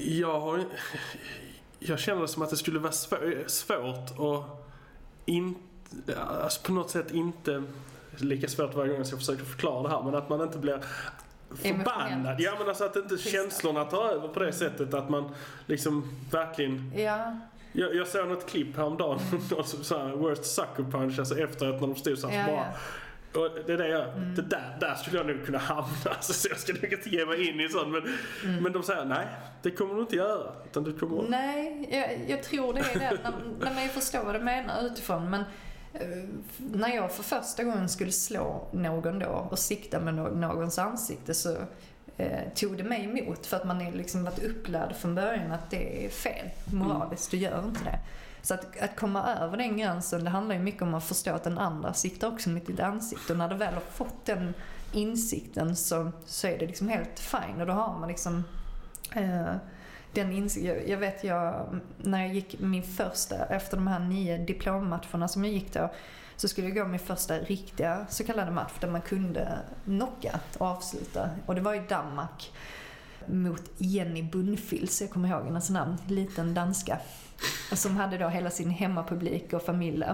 jag har jag känner det som att det skulle vara svå- svårt att in, alltså på något sätt inte lika svårt varje gång jag ska försöka förklara det här men att man inte blir förbannad. Ja men alltså att inte Precis. känslorna tar över på det sättet att man liksom verkligen Ja, jag, jag såg något klipp häromdagen, någon som sa worst sucker punch, alltså efteråt när de stod så här så ja, bara ja. Och det är det jag, Mm. det där, där skulle jag nog kunna hamna. *laughs* Alltså, så jag ska nog inte ge mig in i sånt. Men, Mm. men de säger nej, det kommer du inte göra. Utan du kommer... Nej, jag, jag tror det är det. när, när man förstår vad du menar utifrån. Men eh, när jag för första gången skulle slå någon då och sikta med nå- någons ansikte så eh, tog det mig emot för att man är liksom varit upplärd från början att det är fel moraliskt, du gör inte det. Så att, att komma över den gränsen, det handlar ju mycket om att förstå att den andra siktar också mot ditt ansikte. Och när du väl har fått den insikten så, så är det liksom helt fine. Och då har man liksom eh, den insikten. Jag, jag vet jag, när jag gick min första, efter de här nio diplommatcherna som jag gick då, så skulle jag gå min första riktiga så kallade match där man kunde knocka och avsluta. Och det var i Danmark mot Jenny Bundfils, jag kommer ihåg hennes namn, liten danska. Som hade då hela sin hemmapublik och familj.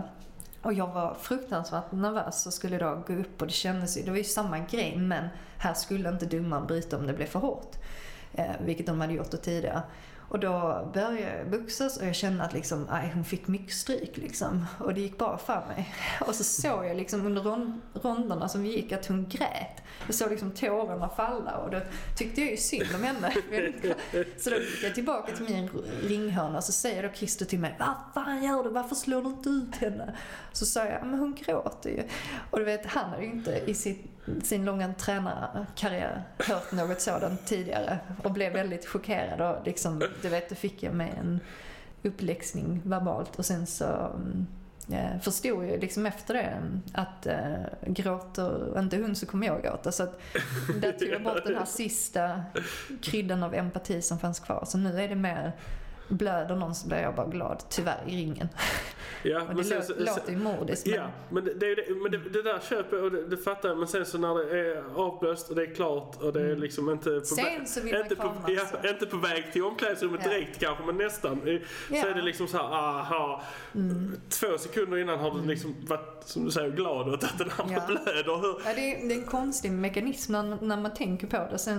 Och jag var fruktansvärt nervös och skulle då gå upp och det kändes ju, det var ju samma grej men här skulle inte dumman bryta om det blev för hårt. Eh, vilket de hade gjort då tidigare. Och då började jag boxas och jag kände att liksom, aj, hon fick mycket stryk liksom. Och det gick bra för mig. Och så såg jag liksom under rond ronderna som vi gick att hon grät. Jag såg liksom tårarna falla och då tyckte jag ju synd om henne. Så då gick jag tillbaka till min ringhörna och så säger då Christer till mig, vad fan gör du? Varför slår du inte ut henne? Så sa jag, men hon gråter ju. Och du vet, han har ju inte i sin, sin långa tränarkarriär hört något sådant tidigare och blev väldigt chockerad och liksom, du vet, då fick jag mig en uppläxning verbalt och sen så mm, eh, förstod ju liksom efter det att eh, gråter inte hon så kommer jag gråta. Så att där tog jag bort den här sista kryddan av empati som fanns kvar. Så nu är det mer blöder någon så blir jag bara glad, tyvärr, i ringen. Ja, *laughs* och det sen, lå låter ju mordiskt. Ja, men, det, det, men det, det där köper och det, det fattar jag. Men sen så när det är avblåst och det är klart och det är mm. liksom inte på, sen så vill inte, på, ja, inte på väg till omklädningsrummet ja. direkt kanske, men nästan. Ja. Så är det liksom så här, aha. Mm. Två sekunder innan har du mm. liksom varit, som du säger, glad åt att den andra ja. blöder. Ja, det är, det är en konstig mekanism när, när man tänker på det. Sen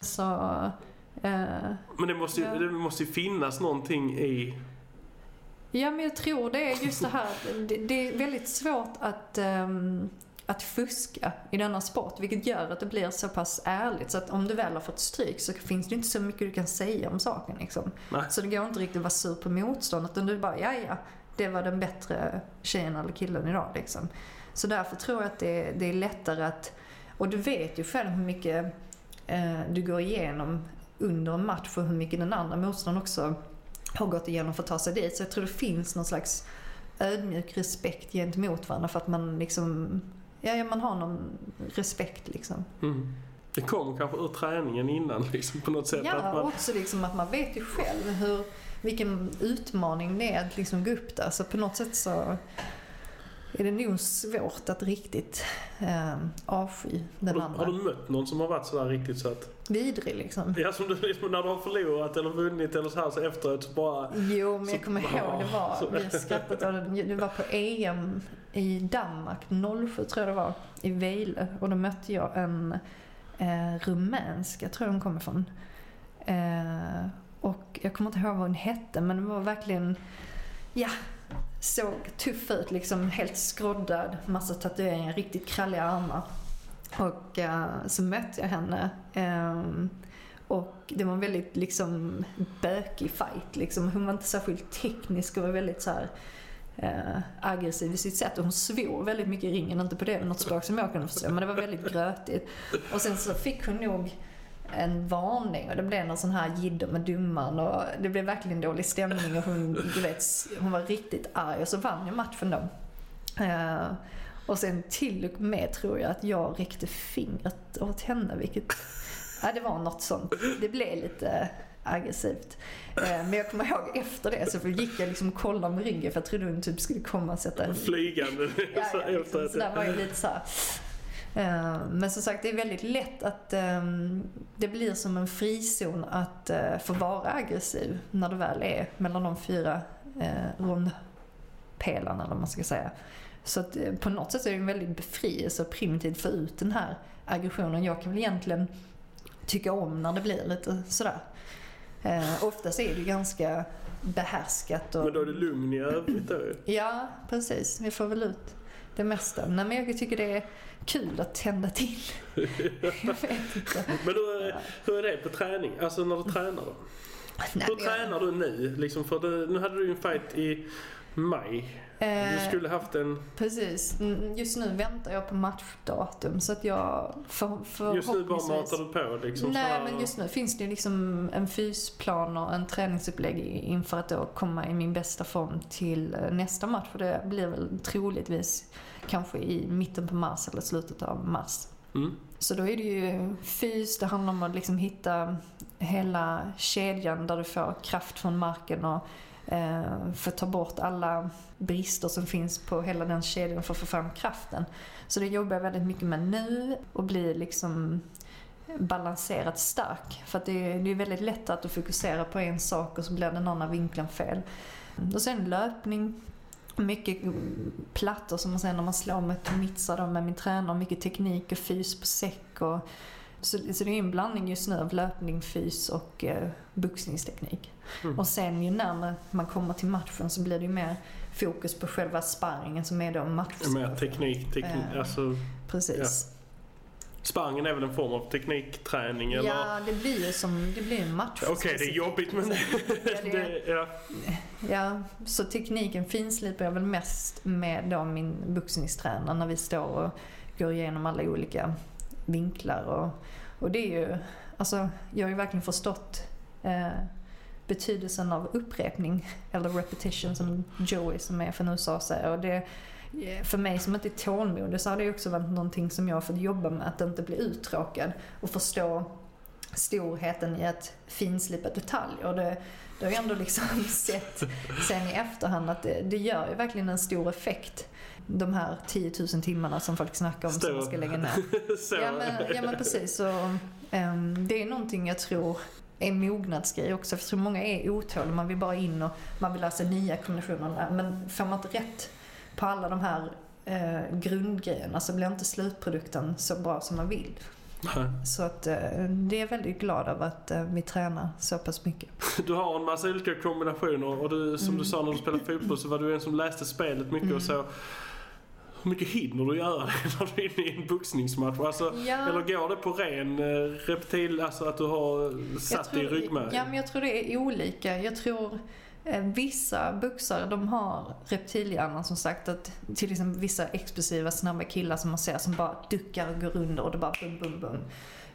Så, eh, men det måste, ju, ja. det måste ju finnas någonting i... Ja, men jag tror det är just det här. Det, det är väldigt svårt att, um, att fuska i denna sport, vilket gör att det blir så pass ärligt. Så att om du väl har fått stryk så finns det inte så mycket du kan säga om saken. Liksom. Så det går inte riktigt att vara sur på motståndet, utan du bara, ja ja, det var den bättre tjejen eller killen idag. Liksom. Så därför tror jag att det, det är lättare att, och du vet ju själv hur mycket du går igenom under en match och hur mycket den andra motståndaren också har gått igenom för att ta sig dit. Så jag tror det finns någon slags ödmjuk respekt gentemot varandra för att man liksom, ja, man har någon respekt liksom. Mm. Det kommer kanske ur träningen innan *laughs* liksom på något sätt. Ja, att man... också liksom att man vet ju själv hur, vilken utmaning det är att liksom gå upp där. Så på något sätt så är det nog svårt att riktigt eh, avsky den har du, andra. Har du mött någon som har varit sådär riktigt så att... Vidrig liksom? Ja, som du, liksom, när du har förlorat eller vunnit eller så här så efteråt så bara... Jo, men jag kommer ihåg det var, vi skrattade det, det var på EM i Danmark, 07 tror jag det var, i Vejle. Och då mötte jag en eh, rumänsk, jag tror hon kommer från Eh, och jag kommer inte ihåg vad hon hette men det var verkligen, ja, såg tuff ut liksom. Helt skroddad, massa tatueringar, riktigt kralliga armar. Och eh, så mötte jag henne. Eh, och det var en väldigt liksom bökig fight liksom. Hon var inte särskilt teknisk och var väldigt så här eh, aggressiv i sitt sätt. Och hon svor väldigt mycket i ringen, inte på det något språk som jag kunde förstå, men det var väldigt grötigt. Och sen så fick hon nog en varning och det blev någon sån här jidder med dumman och det blev verkligen dålig stämning och hon, du vet, hon var riktigt arg och så vann jag matchen då. Eh, och sen till och med tror jag att jag räckte fingret åt henne, vilket, ja det var något sånt. Det blev lite aggressivt. Eh, men jag kommer ihåg efter det så gick jag liksom och kollade med ryggen för jag trodde hon typ skulle komma och sätta en... Flygande Ja, ja, *laughs* liksom, så där var ju lite så här. Eh, Men som sagt, det är väldigt lätt att ehm, det blir som en frizon att eh, få vara aggressiv när det väl är mellan de fyra eh, rondpelarna, eller vad man ska säga. Så att eh, på något sätt är det en väldigt befrielse och primitivt få ut den här aggressionen. Jag kan väl egentligen tycka om när det blir lite sådär. Eh, oftast är det ju ganska behärskat. Och, Men då är det lugn i övrigt då. Ja, precis. Vi får väl ut det mesta. Nej, men jag tycker det är kul att tända till. *laughs* jag vet inte. Men då, hur är det på träning? Alltså när du tränar då? Nej, Hur jag- tränar du nu? Liksom för det, nu hade du ju en fight i maj. Du Eh, skulle haft en... Precis. Mm, Just nu väntar jag på matchdatum så att jag för, Just nu bara matar du på liksom. Nej, men just nu finns det ju liksom en fysplan och en träningsupplägg inför att då komma i min bästa form till eh, nästa match. För det blir väl troligtvis kanske i mitten på mars eller slutet av mars. Mm. Så då är det ju fys, det handlar om att liksom hitta hela kedjan där du får kraft från marken och eh, att ta bort alla brister som finns på hela den kedjan för att få fram kraften. Så det jobbar jag väldigt mycket med nu och blir liksom balanserat stark. För att det är, det är väldigt lätt att du fokuserar på en sak och så blir den andra vinkeln fel. Och sen löpning, mycket plattor som man säger när man slår med tomitsar då med min tränare, mycket teknik och fys på säck. Och, så, så det är en blandning just nu av löpning, fys och eh, boxningsteknik. Mm. Och sen ju närmare man kommer till matchen så blir det ju mer fokus på själva sparringen som är då match. Mer teknik, teknik. Eh. Alltså, Precis. Sparringen är väl en form av teknikträning eller? Ja, det blir ju som, det blir en match. Okej, det är jobbigt men... Ja, det ja. Ja, så tekniken finslipar jag väl mest med då min boxningstränare när vi står och går igenom alla olika vinklar. Och, och det är ju, alltså jag har ju verkligen förstått eh, betydelsen av upprepning, eller repetition som Joey som är från USA säger. Och det, för mig som inte är tålmodig så har det också varit någonting som jag har fått jobba med, att inte bli uttråkad och förstå storheten i att finslipa detaljer. Det, det har jag ändå liksom *laughs* sett sen i efterhand att det, det gör ju verkligen en stor effekt. De här 10 000 timmarna som folk snackar om som man ska lägga ner. *laughs* Så. Ja men, ja men precis. Så, ehm, det är någonting jag tror är mognadsgrej också. För tror många är otåliga. Man vill bara in och man vill sig nya kombinationer. Men får man inte rätt på alla de här eh, grundgrejerna så blir inte slutprodukten så bra som man vill. Nej. Så att eh, det är jag väldigt glad över att eh, vi tränar så pass mycket. *laughs* Du har en massa olika kombinationer och du, som Mm. du sa när du spelade fotboll så var du en som läste spelet mycket och så. Hur mycket hinner du göra det *laughs* när du är inne i en boxningsmatch? Alltså, Ja. Eller går det på ren eh, reptil, alltså att du har satt det i ryggmärgen? Ja, men jag tror det är olika. Jag tror Eh, vissa boxare de har reptilhjärnan som sagt. att Till exempel vissa explosiva snabba killar som man ser som bara duckar och går under och det bara bum bum bum.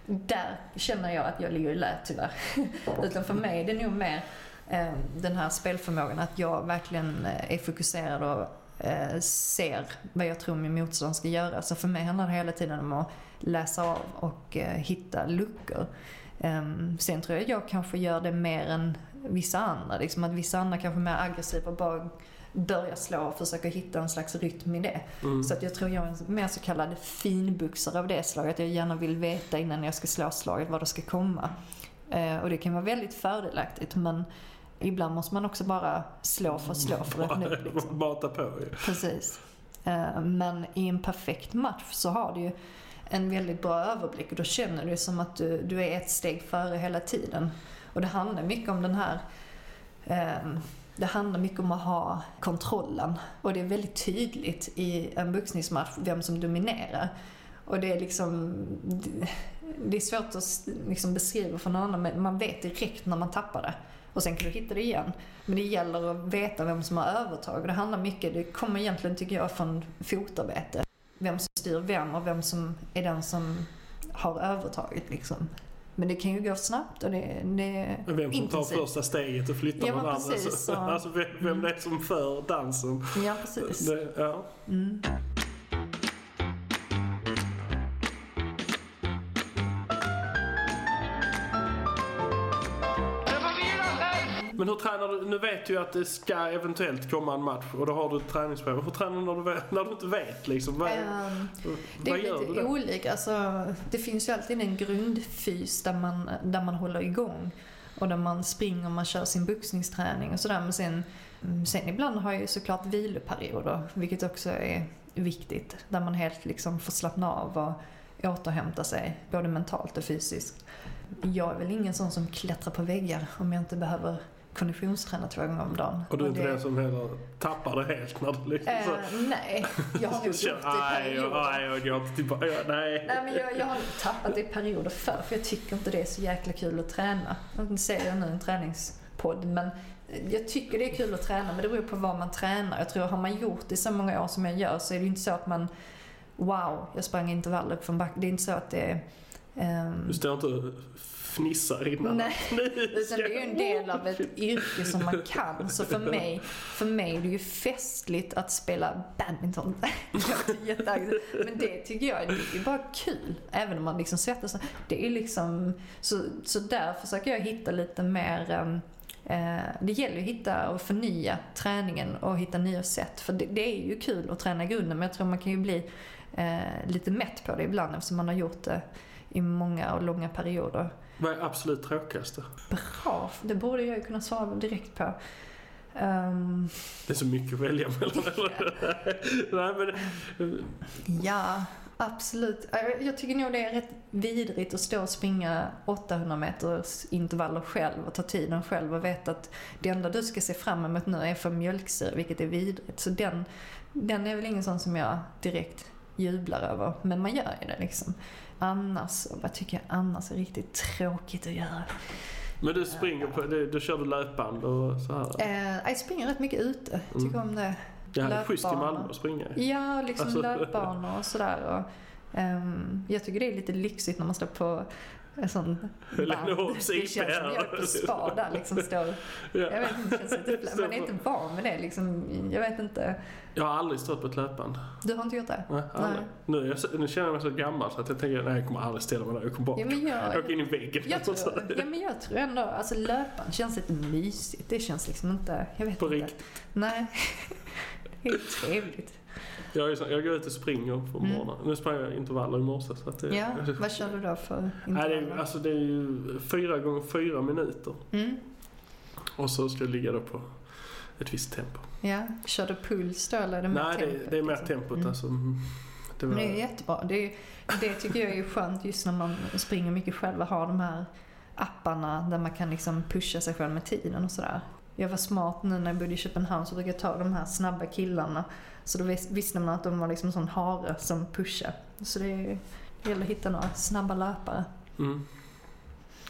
Där känner jag att jag ligger i lä tyvärr. *laughs* Utan för mig är det nog mer eh, den här spelförmågan att jag verkligen eh, är fokuserad och eh, ser vad jag tror min motståndare ska göra. Så för mig handlar det hela tiden om att läsa av och eh, hitta luckor. Ehm, sen tror jag jag kanske gör det mer än vissa andra. Liksom att vissa andra kanske är mer aggressiva och bara börjar slå och försöker hitta en slags rytm i det. Mm. Så att jag tror jag är en mer så kallad finbuxare av det slaget. Jag gärna vill veta innan jag ska slå slaget vad det ska komma. Eh, och det kan vara väldigt fördelaktigt men ibland måste man också bara slå för slå för att öppna *laughs* upp. Liksom. Mata på ju. Precis. Eh, Men i en perfekt match så har du ju en väldigt bra överblick och då känner du som att du, du är ett steg före hela tiden. Och det handlar mycket om den här ehm, det handlar mycket om att ha kontrollen. Och det är väldigt tydligt i en boxningsmatch vem som dominerar. Och det är liksom... Det är svårt att liksom beskriva för någon annan, men man vet direkt när man tappar det. Och sen kan du hitta det igen. Men det gäller att veta vem som har övertag. Och det handlar mycket, det kommer egentligen tycker jag från fotarbete. Vem som styr vem och vem som är den som har övertaget liksom. Men det kan ju gå snabbt och det, det är Vem som tar första steget och flyttar Ja, men någon annan. Alltså, så- *laughs* alltså vem, vem det är som för dansen. Ja, precis. Det, ja. Mm. Men hur tränar du? Nu vet du ju att det ska eventuellt komma en match och då har du ett träningsprogram. Hur tränar du när du, vet- när du inte vet liksom? Vad, Ehm, det vad är lite olika. Alltså, det finns ju alltid en grundfys där man, där man håller igång. Och där man springer och man kör sin boxningsträning och sådär. Men sen, sen ibland har jag ju såklart viloperioder, vilket också är viktigt. Där man helt liksom får slappna av och återhämta sig, både mentalt och fysiskt. Jag är väl ingen sån som klättrar på väggar om jag inte behöver konditionsträna två gånger om dagen. Och du är inte det- den som heller tappar det helt när du liksom så... Eh, nej, jag har *laughs* nog gjort det i perioder. aj, jag går inte tillbaka. Nej. Nej men jag, jag har tappat det i perioder förr för jag tycker inte det är så jäkla kul att träna. Nu ser jag nu en träningspodd men jag tycker det är kul att träna men det beror på vad man tränar. Jag tror har man gjort det i så många år som jag gör så är det inte så att man Wow, jag sprang intervaller upp från backen. Det är inte så att det är... ehm, Du står inte fnissar innan. Nej, *laughs* utan det är ju en del av ett yrke som man kan. Så för mig, för mig är det ju festligt att spela badminton. *laughs* Men det tycker jag det är ju bara kul. Även om man liksom sig. Det är liksom, så, så där försöker jag hitta lite mer ehm, Eh, det gäller ju att hitta och förnya träningen och hitta nya sätt. För det, det är ju kul att träna i grunden men jag tror man kan ju bli eh, lite mätt på det ibland eftersom man har gjort det i många och långa perioder. Vad är absolut tråkigaste? Bra, det borde jag ju kunna svara direkt på. Ehm, Det är så mycket att välja mellan. *laughs* Nej, men, ja, absolut. Jag tycker nog det är rätt vidrigt att stå och springa 800 meters intervaller själv och ta tiden själv och veta att det enda du ska se fram emot nu är för mjölksyra, vilket är vidrigt. Så den, den är väl ingen sån som jag direkt jublar över, men man gör ju det liksom. Annars, vad tycker jag annars är riktigt tråkigt att göra? men du springer på, kör du löpband och så här. Eh, jag springer rätt mycket ute, tycker om det. Ja, det är schysst i. Malmö att springa. Ja, liksom Alltså- *laughs* löpbanor och sådär. Och, ehm, jag tycker det är lite lyxigt när man står på en sån Det känns som jag är på spa där liksom står. *laughs* Ja. Jag vet inte, känns lite, man är inte van med det liksom. Jag vet inte. Jag har aldrig stått på ett löpband. Du har inte gjort det? Nej, aldrig. Nu, är jag, nu känner jag mig så gammal så att jag tänker nej jag kommer aldrig ställa mig där. Jag kommer bara Ja, men jag, åka in i väggen. jag, tror, *laughs* ja, men jag tror ändå, alltså löpan känns lite mysigt. Det känns liksom inte, jag vet På inte. riktigt. Nej. *laughs* Det är trevligt. Jag, är jag går ut och springer på morgonen. Nu sprang jag intervaller i morse. Så att det, Mm. Ja, *laughs* vad kör du då för Nej, det, är, intervaller? alltså, det är ju fyra gånger fyra minuter. Mm. Och så ska jag ligga då på ett visst tempo. Ja, kör du puls då eller är det mer Nej, tempot, det, det är mer liksom? tempot. Mm. Alltså, mm, det var, det är jättebra. Det, är, det tycker jag är skönt just när man springer mycket själv och har de här apparna där man kan liksom pusha sig själv med tiden och sådär. Jag var smart nu när jag bodde i Köpenhamn så brukade jag ta de här snabba killarna. Så då vis- visste man att de var liksom en sån hare som pushar. Så det, är, det gäller att hitta några snabba löpare. mm.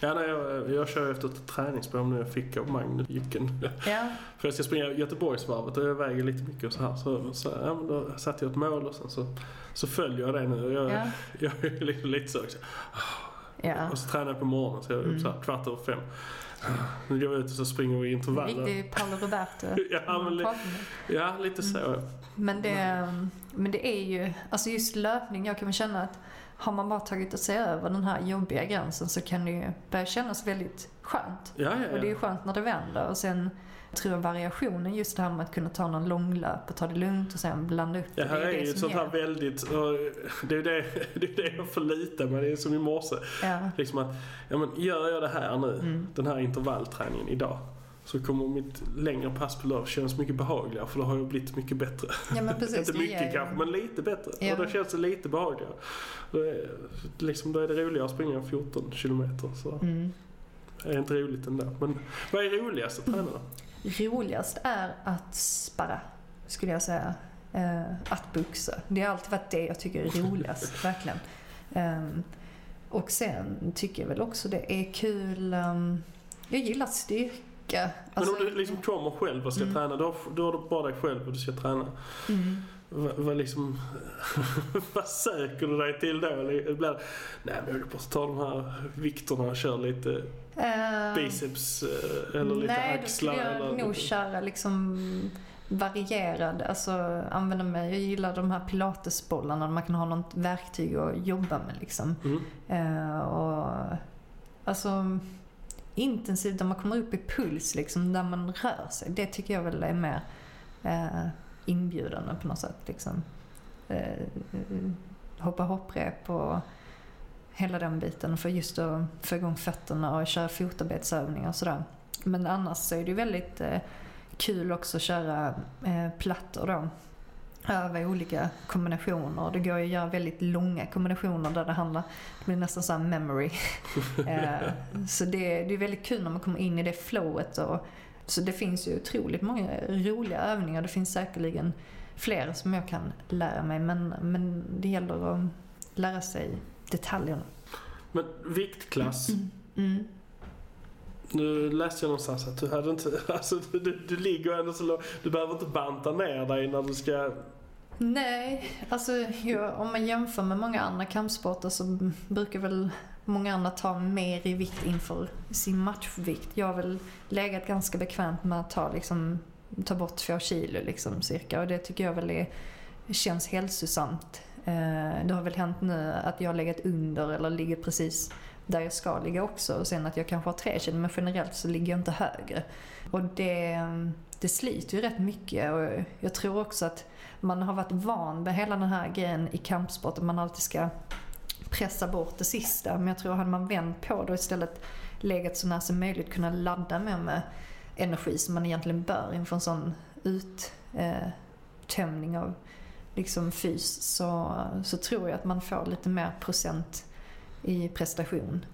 Ja, nej, jag, jag kör efter ett träningsprogram nu jag fick av Magnus Jycken. Ja, *laughs* För jag ska springa Göteborgsvarvet och jag väger lite mycket och så här. Så, så ja, men då satte jag ett mål och sen så, så följer jag det nu. Jag, ja, *laughs* jag är lite, lite så också. ja. Och så tränar jag på morgonen så jag är Mm. så här kvart över fem. Nu går vi ut och så springer vi intervaller. Riktig Paolo Roberto. *laughs* Ja, men li- med. Ja, lite så. Men det, men det är ju, alltså just löpning, jag kan väl känna att har man bara tagit sig över den här jobbiga gränsen så kan det ju börja kännas väldigt skönt. Ja, ja, Och det är ja. skönt när det vänder. Och sen tror jag variationen, just det här med att kunna ta någon långlöp och ta det lugnt och sen blanda upp Ja, här det är det ju ett som sånt här väldigt... *laughs* Det är ju det, *laughs* det, är det jag förlitar mig Det är som i morse. Ja, Liksom att, ja men gör jag det här nu, Mm. den här intervallträningen idag. Så kommer mitt längre pass på lördag kännas mycket behagligare för då har jag blivit mycket bättre. ja *laughs* precis. Inte det mycket ju- kanske, men lite bättre. Ja. Och då känns det lite behagligare. Då är, liksom, då är det roligare att springa 14 kilometer. Så. Mm. är inte roligt ändå. Men vad är roligast att träna då? Roligast är att sparra, skulle jag säga. Eh, att boxa. Det har alltid varit det jag tycker är roligast, *laughs* verkligen. Um, och sen tycker jag väl också det är kul, um, jag gillar styrka. Men Alltså, om du liksom kommer själv och ska Mm. träna, då, då är det bara dig själv och du ska träna. mm. Vad, liksom, *laughs* vad söker du dig till då? Det, nej men jag vill bara ta de här vikterna och köra lite Ehm, biceps eh, eller lite Nej, då axlar. skulle jag eller, nog köra liksom varierad, alltså använda mig, jag gillar de här pilatesbollarna, man kan ha något verktyg att jobba med liksom. Mm. Eh, och alltså intensivt, där man kommer upp i puls liksom, där man rör sig, det tycker jag väl är mer eh, inbjudande på något sätt liksom. Eh, eh hoppa hopprep och hela den biten för just att få igång fötterna och köra fotarbetsövningar och sådär. Men annars så är det ju väldigt eh, kul också att köra eh, plattor då. Öva i olika kombinationer. Det går ju att göra väldigt långa kombinationer där det handlar, det blir nästan såhär memory. *laughs* eh, så det, det är väldigt kul när man kommer in i det flowet. Och, så det finns ju otroligt många roliga övningar. Det finns säkerligen fler som jag kan lära mig men, men det gäller att lära sig detaljerna. Men viktklass. Mm. Nu läste jag någonstans att du hade inte, *laughs* alltså du, du, ligger ändå så lågt. Du behöver inte banta ner dig när du ska, Nej, alltså jag, om man jämför med många andra kampsporter så brukar väl många andra ta mer i vikt inför sin matchvikt. Jag har väl legat ganska bekvämt med att ta, liksom, ta bort två kilo liksom, cirka och det tycker jag väl är, känns hälsosamt. Eh, det har väl hänt nu att jag har legat under eller ligger precis där jag ska ligga också och sen att jag kanske har tre kilo men generellt så ligger jag inte högre. Och det, det sliter ju rätt mycket och jag tror också att man har varit van med hela den här grejen i kampsport att man alltid ska pressa bort det sista. Men jag tror hade man vänt på det och istället legat så nära som möjligt kunna ladda mer med energi som man egentligen bör inför en sån uttömning eh, av liksom fys så, så tror jag att man får lite mer procent i prestation.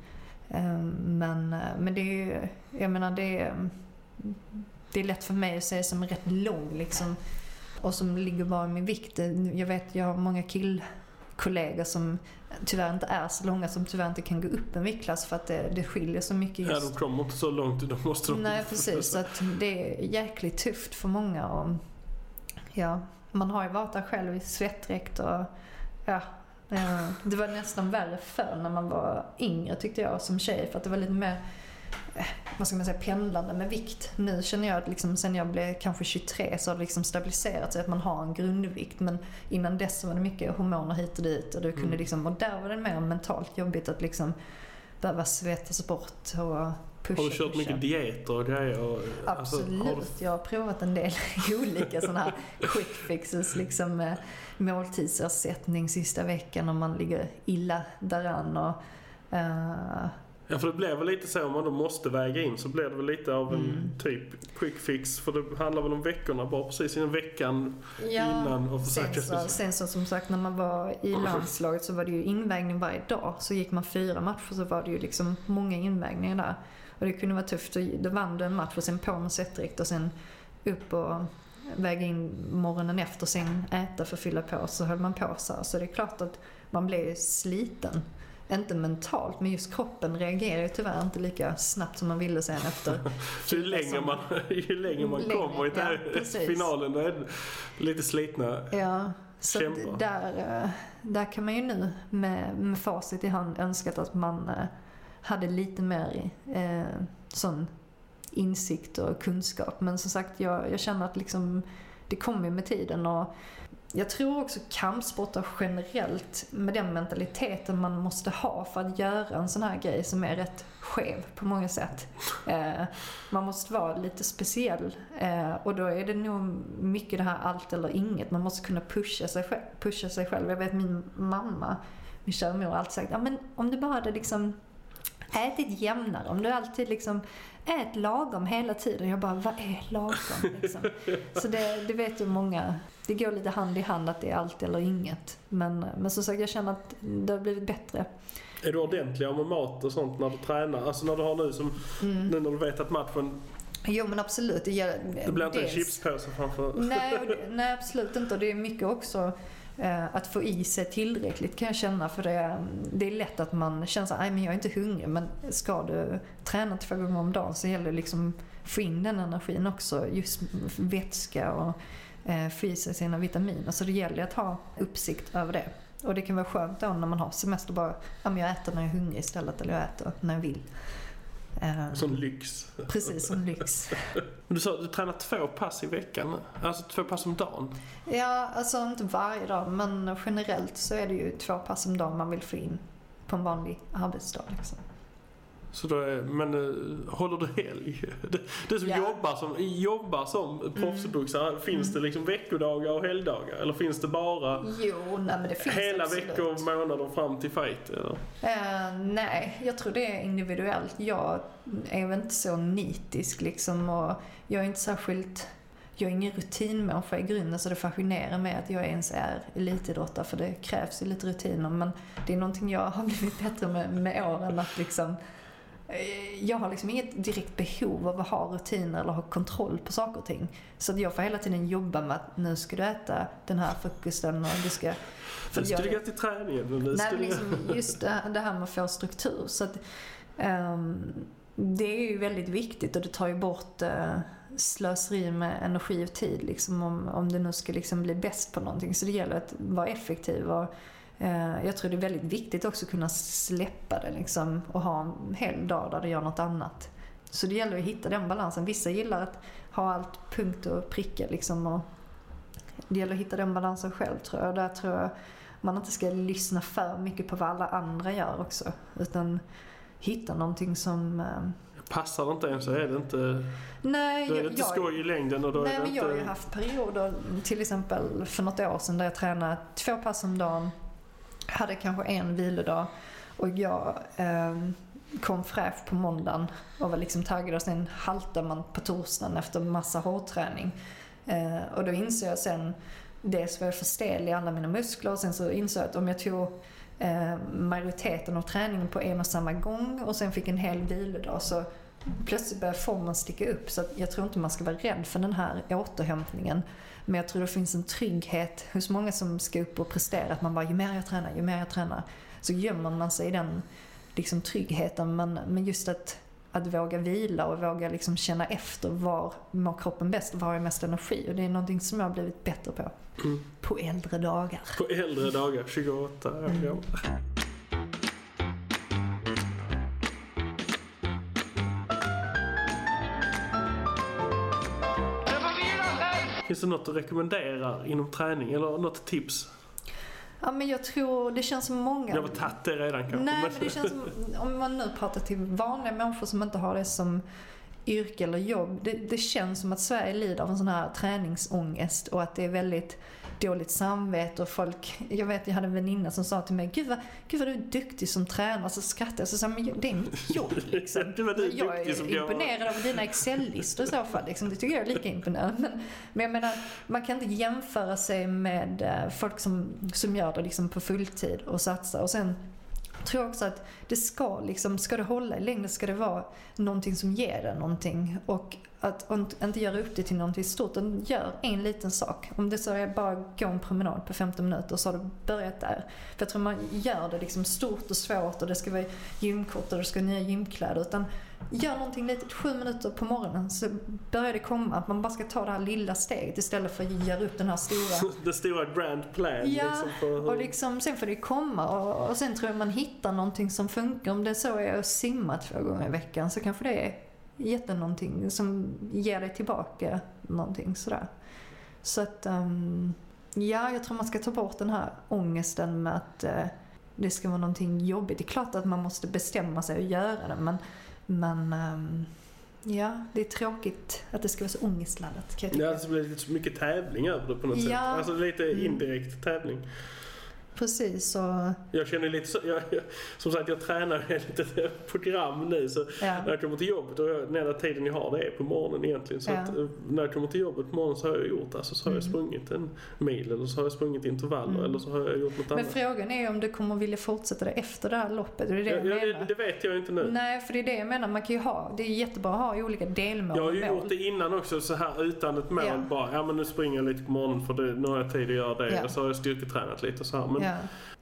Eh, Men, men det är ju, jag menar det är, det är lätt för mig att säga som är rätt lång liksom och som ligger bara i min vikt. Jag vet, jag har många killkollegor som tyvärr inte är så långa som tyvärr inte kan gå upp en viktklass för att det, det skiljer så mycket ja just. de kommer inte så långt, då måste de... Nej precis, så att det är jäkligt tufft för många och ja, man har ju varit där själv i svettdräkt och ja, det var nästan värre förr när man var yngre tyckte jag som tjej för att det var lite mer eh, vad ska man säga, pendlande med vikt. Nu känner jag att liksom, sen jag blev kanske 23 så har det liksom stabiliserat sig att man har en grundvikt. Men innan dess så var det mycket hormoner hit och dit. Och, det kunde Mm. liksom, och där var det mer mentalt jobbigt att liksom behöva svettas bort och pusha. Har du kört pusha. mycket dieter och grejer? Och, alltså, Absolut. har du, Jag har provat en del *laughs* olika sådana här quick fixes. Liksom med måltidsersättning sista veckan om man ligger illa däran. Och, eh, ja, för det blir väl lite så om man då måste väga in så blir det väl lite av en Mm. typ quick fix. För det handlar väl om veckorna, bara precis innan veckan innan och sen så, sen så som sagt när man var i landslaget så var det ju invägning varje dag. Så gick man fyra matcher så var det ju liksom många invägningar där. Och det kunde vara tufft. Då vann du en match och sen på med sättdräkt och sen upp och väga in morgonen efter och sen äta för att fylla på. Så höll man på så här. Så det är klart att man blev sliten. Inte mentalt, men just kroppen reagerar ju tyvärr inte lika snabbt som man ville sen efter. Så *laughs* ju längre man, *laughs* ju längre man Längre, kommer i ja, finalen, då är lite slitna. Ja, så där, eh, där kan man ju nu med, med facit i hand önskat att man eh, hade lite mer eh, sån insikt och kunskap. Men som sagt, jag, jag känner att liksom, det kommer med tiden. Och jag tror också kampsportar generellt, med den mentaliteten man måste ha för att göra en sån här grej som är rätt skev på många sätt. Eh, man måste vara lite speciell eh, och då är det nog mycket det här allt eller inget. Man måste kunna pusha sig själv. Pusha sig själv. Jag vet min mamma, min kära mor, har alltid sagt ja, men om du bara hade liksom ätit jämnare, om du alltid liksom ät lagom hela tiden. Jag bara, vad är lagom? Liksom. Så det, det vet ju många. Det går lite hand i hand att det är allt eller inget. Men, men som sagt, jag känner att det har blivit bättre. Är du ordentligare med mat och sånt när du tränar? Alltså när du har nu som, Mm. nu när du vet att matchen, Jo men absolut. Det, det blir inte en dels- chipspåse framför. Nej, det, nej, absolut inte. Och det är mycket också Eh, att få i sig tillräckligt kan jag känna. För det, det är lätt att man känner så "Nej, men jag är inte hungrig. Men ska du träna två gånger om dagen så gäller det liksom att få in den energin också. Just vätska och eh, få i sig sina vitaminer. Så det gäller att ha uppsikt över det. Och det kan vara skönt då när man har semester bara, ja men jag äter när jag är hungrig istället. Eller jag äter när jag vill. Eh, Sån lyx. precis som lyx. *laughs* Men Du sa att du tränar två pass i veckan. Alltså två pass om dagen. Ja, alltså inte varje dag men generellt så är det ju två pass om dagen man vill få in på en vanlig arbetsdag. Liksom. Så då är, men eh, håller du helg? *laughs* Det, det som. Mm. jobbar som, jobbar som proffsboxare, finns det liksom veckodagar och helgdagar? Eller finns det bara Jo, nej det finns hela absolut. veckor och månader fram till fight? Eller? Eh, nej, jag tror det är individuellt. Jag är väl inte så nitisk liksom och jag är inte särskilt jag är ingen rutinmänniska i grunden så det fascinerar mig att jag ens är elitidrottare för det krävs ju lite rutiner men det är någonting jag har *laughs* blivit bättre med, med åren att liksom jag har liksom inget direkt behov av att ha rutiner eller ha kontroll på saker och ting. Så jag får hela tiden jobba med att nu ska du äta den här frukosten och du ska... för Nu ska du gå till träningen. Nej, men liksom just det, här med att få struktur. Så att, ehm, det är ju väldigt viktigt och det tar ju bort uh, slöseri med energi och tid liksom, om, om det nu ska liksom bli bäst på någonting. Så det gäller att vara effektiv. Och, eh, jag tror det är väldigt viktigt också att kunna släppa det liksom, och ha en hel dag där du gör något annat. Så det gäller att hitta den balansen. Vissa gillar att ha allt punkt och pricka liksom, och det gäller att hitta den balansen själv tror jag. Där tror jag man inte ska lyssna för mycket på vad alla andra gör också. Utan hitta någonting som... eh, Passar det inte en så är det inte, Nej, då är det jag, inte jag, skoj i längden och då nej är det men jag har ju inte... haft perioder, till exempel för något år sedan, där jag tränade två pass om dagen. Hade kanske en vilodag. Och jag eh, kom fräsch på måndagen och var liksom taggad och sen haltade man på torsdagen efter massa hårdträning. Eh, och då insåg jag sen, dels var jag för stel i alla mina muskler och sen så insåg jag att om jag tog eh, majoriteten av träningen på en och samma gång och sen fick en hel vilodag så plötsligt börjar formen sticka upp. Så jag tror inte man ska vara rädd för den här återhämtningen. Men jag tror det finns en trygghet hos många som ska upp och prestera. Att man bara, ju mer jag tränar, ju mer jag tränar. Så gömmer man sig i den liksom, tryggheten. Men, men just att, att våga vila och våga liksom känna efter var mår kroppen bäst, var jag mest energi. Och det är någonting som jag har blivit bättre på. Mm. På äldre dagar. På äldre dagar, 28 år Mm. Finns det något att rekommendera inom träning eller något tips? Ja men jag tror, det känns som många... Jag har tagit det redan kanske. Nej, men det känns som, om man nu pratar till vanliga människor som inte har det som yrke eller jobb. Det, det känns som att Sverige lider av en sån här träningsångest och att det är väldigt dåligt samvete och folk, jag vet jag hade en väninna som sa till mig, gud vad, gud vad du är duktig som tränare. Så skrattade jag så sa men det är mitt jobb *laughs* liksom. Det var du jag duktig som är jag. imponerad av dina Excel-listor i så fall. Liksom. Det tycker jag är lika imponerande. Men, men jag menar, man kan inte jämföra sig med eh, folk som, som gör det liksom på fulltid och satsar. Och sen tror också att det ska, liksom, ska det hålla i längden ska det vara någonting som ger dig någonting. Och att och inte göra upp det till någonting stort, utan gör en liten sak. Om det så är bara gå en promenad på 15 minuter så har du börjat där. För jag tror man gör det liksom stort och svårt och det ska vara gymkort och det ska vara nya gymkläder. Utan gör någonting litet, sju minuter på morgonen så börjar det komma. Att man bara ska ta det här lilla steget istället för att göra upp den här stora *laughs* Det stora grand plan Ja, liksom. För och liksom, sen får det komma och, och sen tror jag man hittar någonting som funkar. Om det så är att simma två gånger i veckan så kanske det är jätte någonting som ger dig tillbaka någonting sådär. Så att, ehm, ja, jag tror man ska ta bort den här ångesten med att eh, det ska vara någonting jobbigt. Det är klart att man måste bestämma sig och göra det men, men ehm, ja, det är tråkigt att det ska vara så ångestladdat. Ja, det blir lite så mycket tävling över det på något sätt. Ja. Alltså lite Mm. indirekt tävling. Precis. Och, Jag känner lite så, jag, jag, som sagt jag tränar ett litet program nu så Ja. när jag kommer till jobbet och jag, den enda tiden jag har det är på morgonen egentligen. Så Ja. att, eh, när jag kommer till jobbet på morgonen så har jag gjort alltså, så har jag Mm. sprungit en mil eller så har jag sprungit intervaller eller så har jag gjort något men annat. frågan är om du kommer vilja fortsätta det efter det här loppet. Det är det jag, Ja, ja, menar. det, det vet jag inte nu. Nej, för det är det jag menar. Man kan ju ha, det är jättebra att ha olika delmål Jag har ju gjort det innan också så här utan ett mål Ja. bara. Ja men nu springer jag lite på morgonen för det, nu har jag tid att göra det. Ja. Och så har jag styrketränat lite och så här. Men Ja.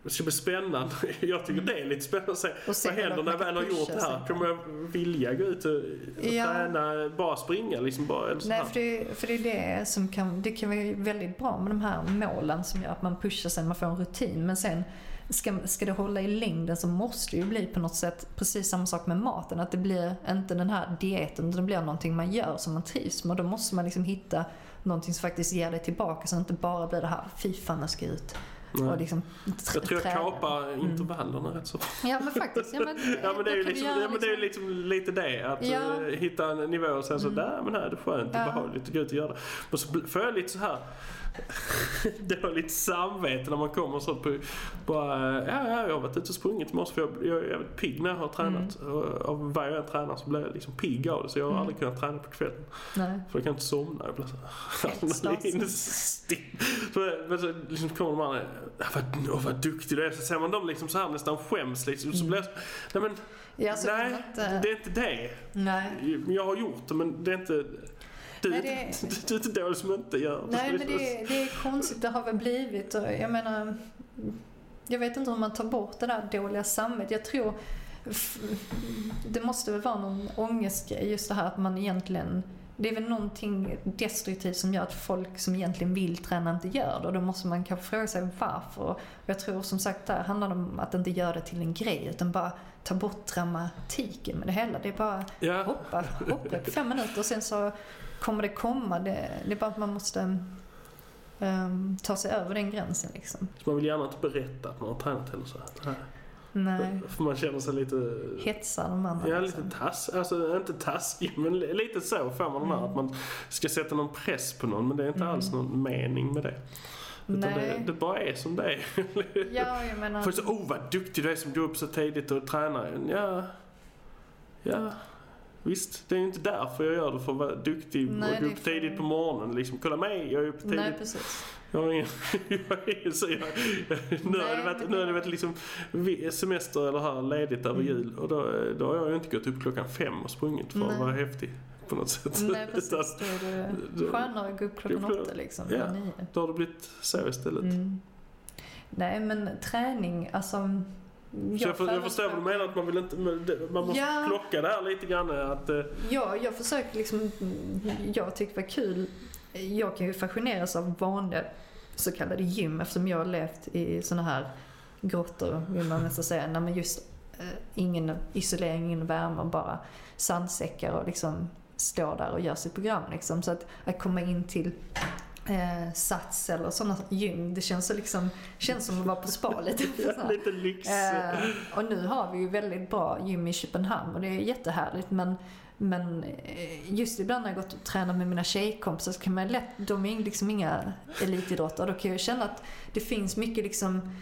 det ska bli spännande. *laughs* Jag tycker det är lite spännande att se. Och se vad händer när jag väl har gjort det här? Kommer jag vilja gå ut och, Ja. träna, bara springa liksom? Bara, eller Nej, för det, för det är det som kan, det kan vara väldigt bra med de här målen som gör att man pushar sig, man får en rutin. Men sen ska, ska det hålla i längden så måste det ju bli på något sätt precis samma sak med maten. Att det blir inte den här dieten, utan det blir någonting man gör som man trivs med. Och då måste man liksom hitta någonting som faktiskt ger det tillbaka så att det inte bara blir det här, fy fan jag ska ut. Och liksom Jag tror jag kapar intervallerna rätt så Ja men faktiskt. Ja, men, *laughs* Ja men det är ju liksom, ja, men det är liksom lite det. Att Ja. Mm. eh, hitta en nivå och sen så där men här är det skönt och Ja. behagligt att gå ut och göra det. Och så får jag lite så här dåligt samvete när man kommer så på bara, ja, ja jag har varit ute och sprungit i morse för jag, jag är jävligt pigg när jag har tränat. Mm. Och av varje jag tränar så blir jag liksom pigg av det så jag har aldrig kunnat träna på kvällen. Nej. För jag kan inte somna. Jag blir så. *laughs* Så, men så liksom kommer de andra, "Ah, vad, åh, vad duktig du är. Så ser man dem liksom så här nästan skäms liksom. Så blir jag så, nej men, Ja, nej det är inte det. Nej. Jag har gjort det men det är inte, du, Nej, det- *laughs* inte- du är inte som inte gör Nej men det, det är konstigt, det har väl blivit och jag menar Jag vet inte hur man tar bort det där dåliga samvetet. Jag tror det måste väl vara någon ångestgrej just det här att man egentligen det är väl någonting destruktivt som gör att folk som egentligen vill träna inte gör det och då måste man kanske fråga sig varför. Och jag tror som sagt där handlar det om att inte göra det till en grej utan bara ta bort dramatiken med det hela. Det är bara Ja. hoppa, hoppa på fem minuter och sen så kommer det komma. Det, det är bara att man måste ehm, ta sig över den gränsen liksom. Så man vill gärna inte berätta att man har tränat eller så. Nej. Nej, För man känner sig lite hetsa de andra. Ja, liksom. lite tass, alltså inte taskig, men li- lite så får man den Mm. här att man ska sätta någon press på någon, men det är inte alls någon mening med det. Utan det, Nej. det bara är som det är. *laughs* Ja, jag menar... Folk säger, oh vad duktig du är som går upp så tidigt och tränar. Ja, ja. Visst, det är ju inte därför jag gör det, för att vara duktig Nej, och gå upp för- tidigt på morgonen. Liksom, kolla mig, jag är uppe tidigt. Nej, precis. Jag har ingen, *laughs* jag har ingen så jag, *laughs* nu har det varit, nu har det- varit liksom semester eller här ledigt över Mm. jul och då, då har jag ju inte gått upp klockan fem och sprungit för att Nej. vara häftig på något sätt. Nej, *laughs* precis. Utan Då är det skönare att gå upp klockan åtta liksom, ja. nio. Då har det blivit så istället. Mm. Nej, men träning, alltså... Så jag, för, jag förstår vad du menar att man vill inte, man måste Ja. plocka det här lite grann att eh, Ja, jag försöker liksom, jag tycker det var kul. Jag kan ju fascineras av vanliga så kallade gym eftersom jag har levt i såna här grottor vill man nästan säga. Nej, men just eh, ingen isolering, ingen värme, bara sandsäckar och liksom står där och gör sitt program liksom. Så att, att komma in till eh, Sats eller sådana gym, det känns så liksom, känns som att vara på spa lite. *laughs* lite lyx. Eh, och nu har vi ju väldigt bra gym i Köpenhamn och det är jättehärligt men men eh, just ibland när jag gått och tränat med mina tjejkompisar så kan man lätt, de är liksom inga elitidrottare, då kan jag känna att det finns mycket liksom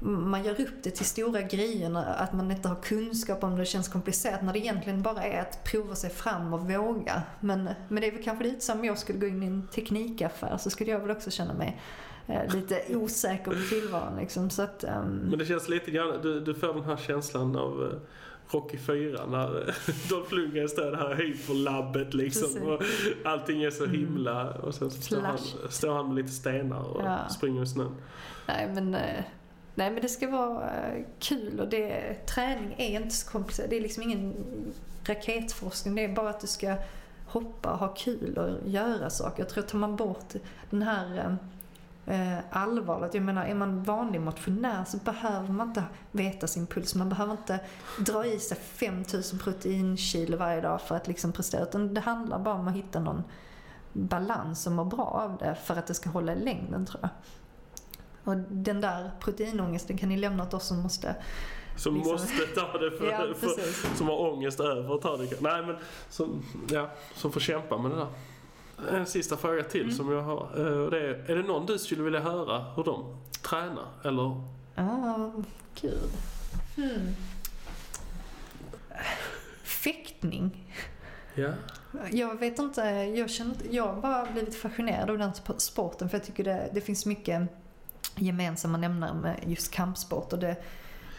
man gör upp det till stora grejer, att man inte har kunskap om det, känns komplicerat när det egentligen bara är att prova sig fram och våga. Men, men det är väl kanske lite som om jag skulle gå in i en teknikaffär så skulle jag väl också känna mig eh, lite osäker på tillvaron liksom. Så att, ehm, Men det känns lite grann, du, du får den här känslan av eh, Rocky 4 när eh, *laughs* Dolph Lundgren står i det här hyperlabbet liksom Precis. och allting är så himla och sen så står han, står han med lite stenar och Ja. springer i snön. Nej men, eh, nej men det ska vara eh, kul och det, träning är inte så komplicerat. Det är liksom ingen raketforskning. Det är bara att du ska hoppa, ha kul och göra saker. Jag tror att tar man bort den här eh, eh allvaret. Jag menar, är man vanlig motionär så behöver man inte veta sin puls. Man behöver inte dra i sig 5000 proteinkilo varje dag för att liksom prestera. Utan det handlar bara om att hitta någon balans och må bra av det för att det ska hålla i längden tror jag. Och den där proteinångesten kan ni lämna åt oss som måste... Som Liksom. måste ta det för, Ja, för, som har ångest över att ta det. Nej men som, ja, som får kämpa med det där. En sista fråga till Mm. som jag har. eh, Det är, är det någon du skulle vilja höra hur de tränar? Eller Ah, gud. Hmm. Fäktning. Ja. Jag vet inte, jag, känner, jag har bara blivit fascinerad av den sp- sporten för jag tycker det, det finns mycket gemensamma nämnare med just kampsport och det,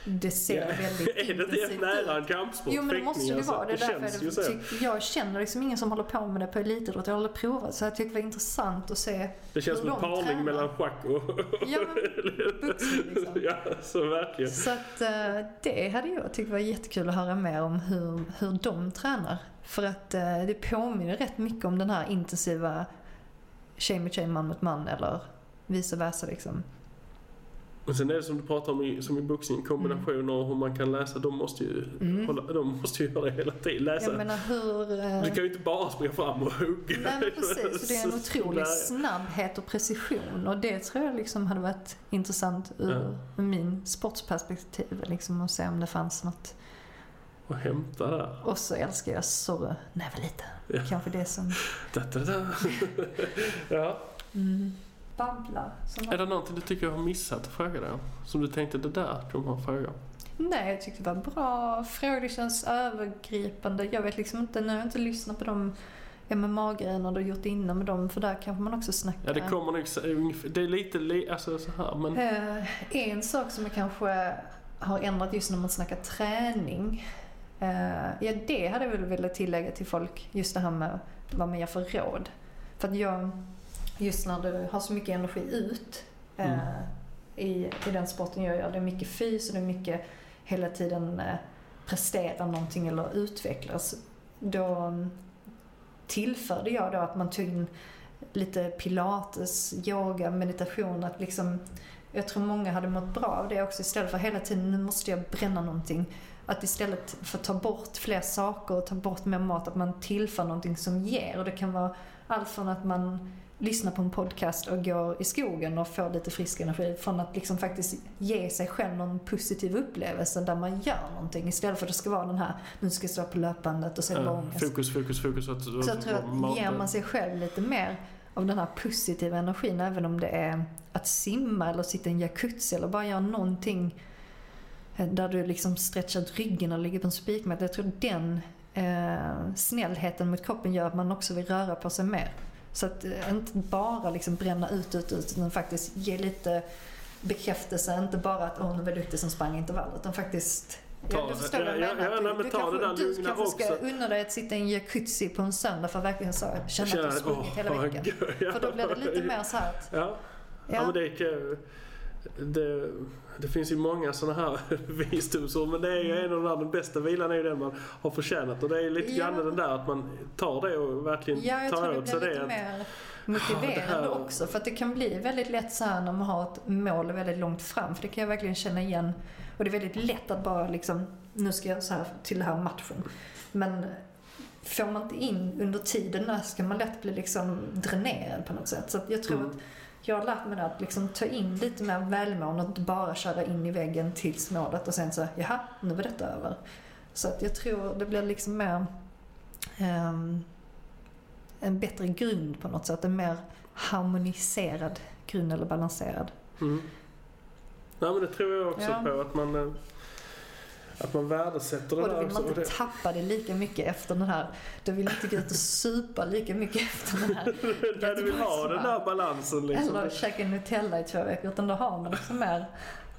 det ser väldigt *laughs* är det inte nära en kampsport? Jo men det måste ju fäktning, vara. Det alltså. därför jag, tyck, jag känner liksom ingen som håller på med det på elitidrott. Jag har aldrig provat så jag tyckte det var intressant att se Det känns som en parning tränar. mellan schack och... Ja, men *laughs* boxning liksom. ja, så verkligen. Så att eh, det hade jag tyckt var jättekul att höra mer om hur, hur de tränar. För att eh, det påminner rätt mycket om den här intensiva tjej mot tjej, man mot man eller vice versa liksom. Och sen är det som du pratar om i, som i boxning, kombinationer och hur man kan läsa. De måste ju, Mm. hålla, de måste ju göra det hela tiden. Läsa. Jag menar hur... eh, Du kan ju inte bara springa fram och hugga. Nej men precis, så det är en *laughs* otrolig snabbhet och precision och det tror jag liksom hade varit intressant ur min sportsperspektiv liksom att se om det fanns något. Och hämta där. Och så älskar jag Zorro när jag var liten. Ja. Kanske det som *laughs* Da, da, da. *laughs* ja. mm, babblar. Som Är det någonting du tycker jag har missat att fråga dig om? Som du tänkte, det där kommer jag fråga? Nej, jag tyckte det var bra frågor. Det känns övergripande. Jag vet liksom inte, nu har jag inte lyssnat på de MMA-grejerna du gjort innan med dem, för där kanske man också snackar. Ja, det kommer nog... Det är lite li, alltså så här, men... Eh, en sak som jag kanske har ändrat just när man snackar träning. eh, ja, det hade jag väl velat tillägga till folk. Just det här med vad man ger för råd. För att jag, just när du har så mycket energi ut eh, Mm. i, i den sporten jag gör. Det är mycket fys och det är mycket hela tiden eh, prestera någonting eller utvecklas. Då mm, tillförde jag då att man tog in lite pilates, yoga, meditation. Att liksom, jag tror många hade mått bra av det också istället för hela tiden nu måste jag bränna någonting. Att istället för att ta bort fler saker och ta bort mer mat, att man tillför någonting som ger. Och det kan vara allt från att man lyssnar på en podcast och går i skogen och får lite frisk energi från att liksom faktiskt ge sig själv någon positiv upplevelse där man gör någonting istället för att det ska vara den här nu ska jag stå på löpbandet och se Ja, ångest. fokus, fokus, fokus. Att, Så jag tror att ger man sig själv lite mer av den här positiva energin, även om det är att simma eller sitta i en jacuzzi eller bara göra någonting eh, där du liksom stretchar ryggen och ligger på en spikmatta. Jag tror den eh, snällheten mot kroppen gör att man också vill röra på sig mer. Så att eh, inte bara liksom bränna ut, ut, ut, utan faktiskt ge lite bekräftelse. Inte bara att nu var jag duktig som sprang intervall, utan faktiskt Ta Ja, du förstår vad jag Ja, ja, menar. ja, Du- kanske, det du ska unna dig att sitta i en jacuzzi på en söndag för att verkligen så, känna att du har sprungit hela åh, veckan. gud, ja. För då blir det lite mer så här att, Ja, ja. men det, kan- det, det finns ju många sådana här *laughs* visdomsord men det är ju en av de den bästa vilan är ju den man har förtjänat och det är lite Ja. grann den där att man tar det och verkligen ja, jag tror tar det åt sig blir det. lite att- mer *laughs* det motiverande här- också. För att det kan bli väldigt lätt så här när man har ett mål väldigt långt fram. För det kan jag verkligen känna igen. Och det är väldigt lätt att bara liksom, nu ska jag så här till den här matchen. Men får man inte in under tiden där så kan man lätt bli liksom dränerad på något sätt. Så jag tror Mm. att jag har lärt mig att liksom ta in lite mer välmående och inte bara köra in i väggen tills målet och sen så, jaha, nu var detta över. Så att jag tror det blir liksom mer ehm, en bättre grund på något sätt. En mer harmoniserad grund eller balanserad. Mm. Nej men det tror jag också Ja. på att man, eh, att man värdesätter det Och då där vill man inte tappa det lika mycket efter den här, då vill man inte gå ut och supa lika mycket efter den här. *laughs* där du vill ha den där balansen liksom. Eller käka Nutella i två veckor, utan då har man liksom mer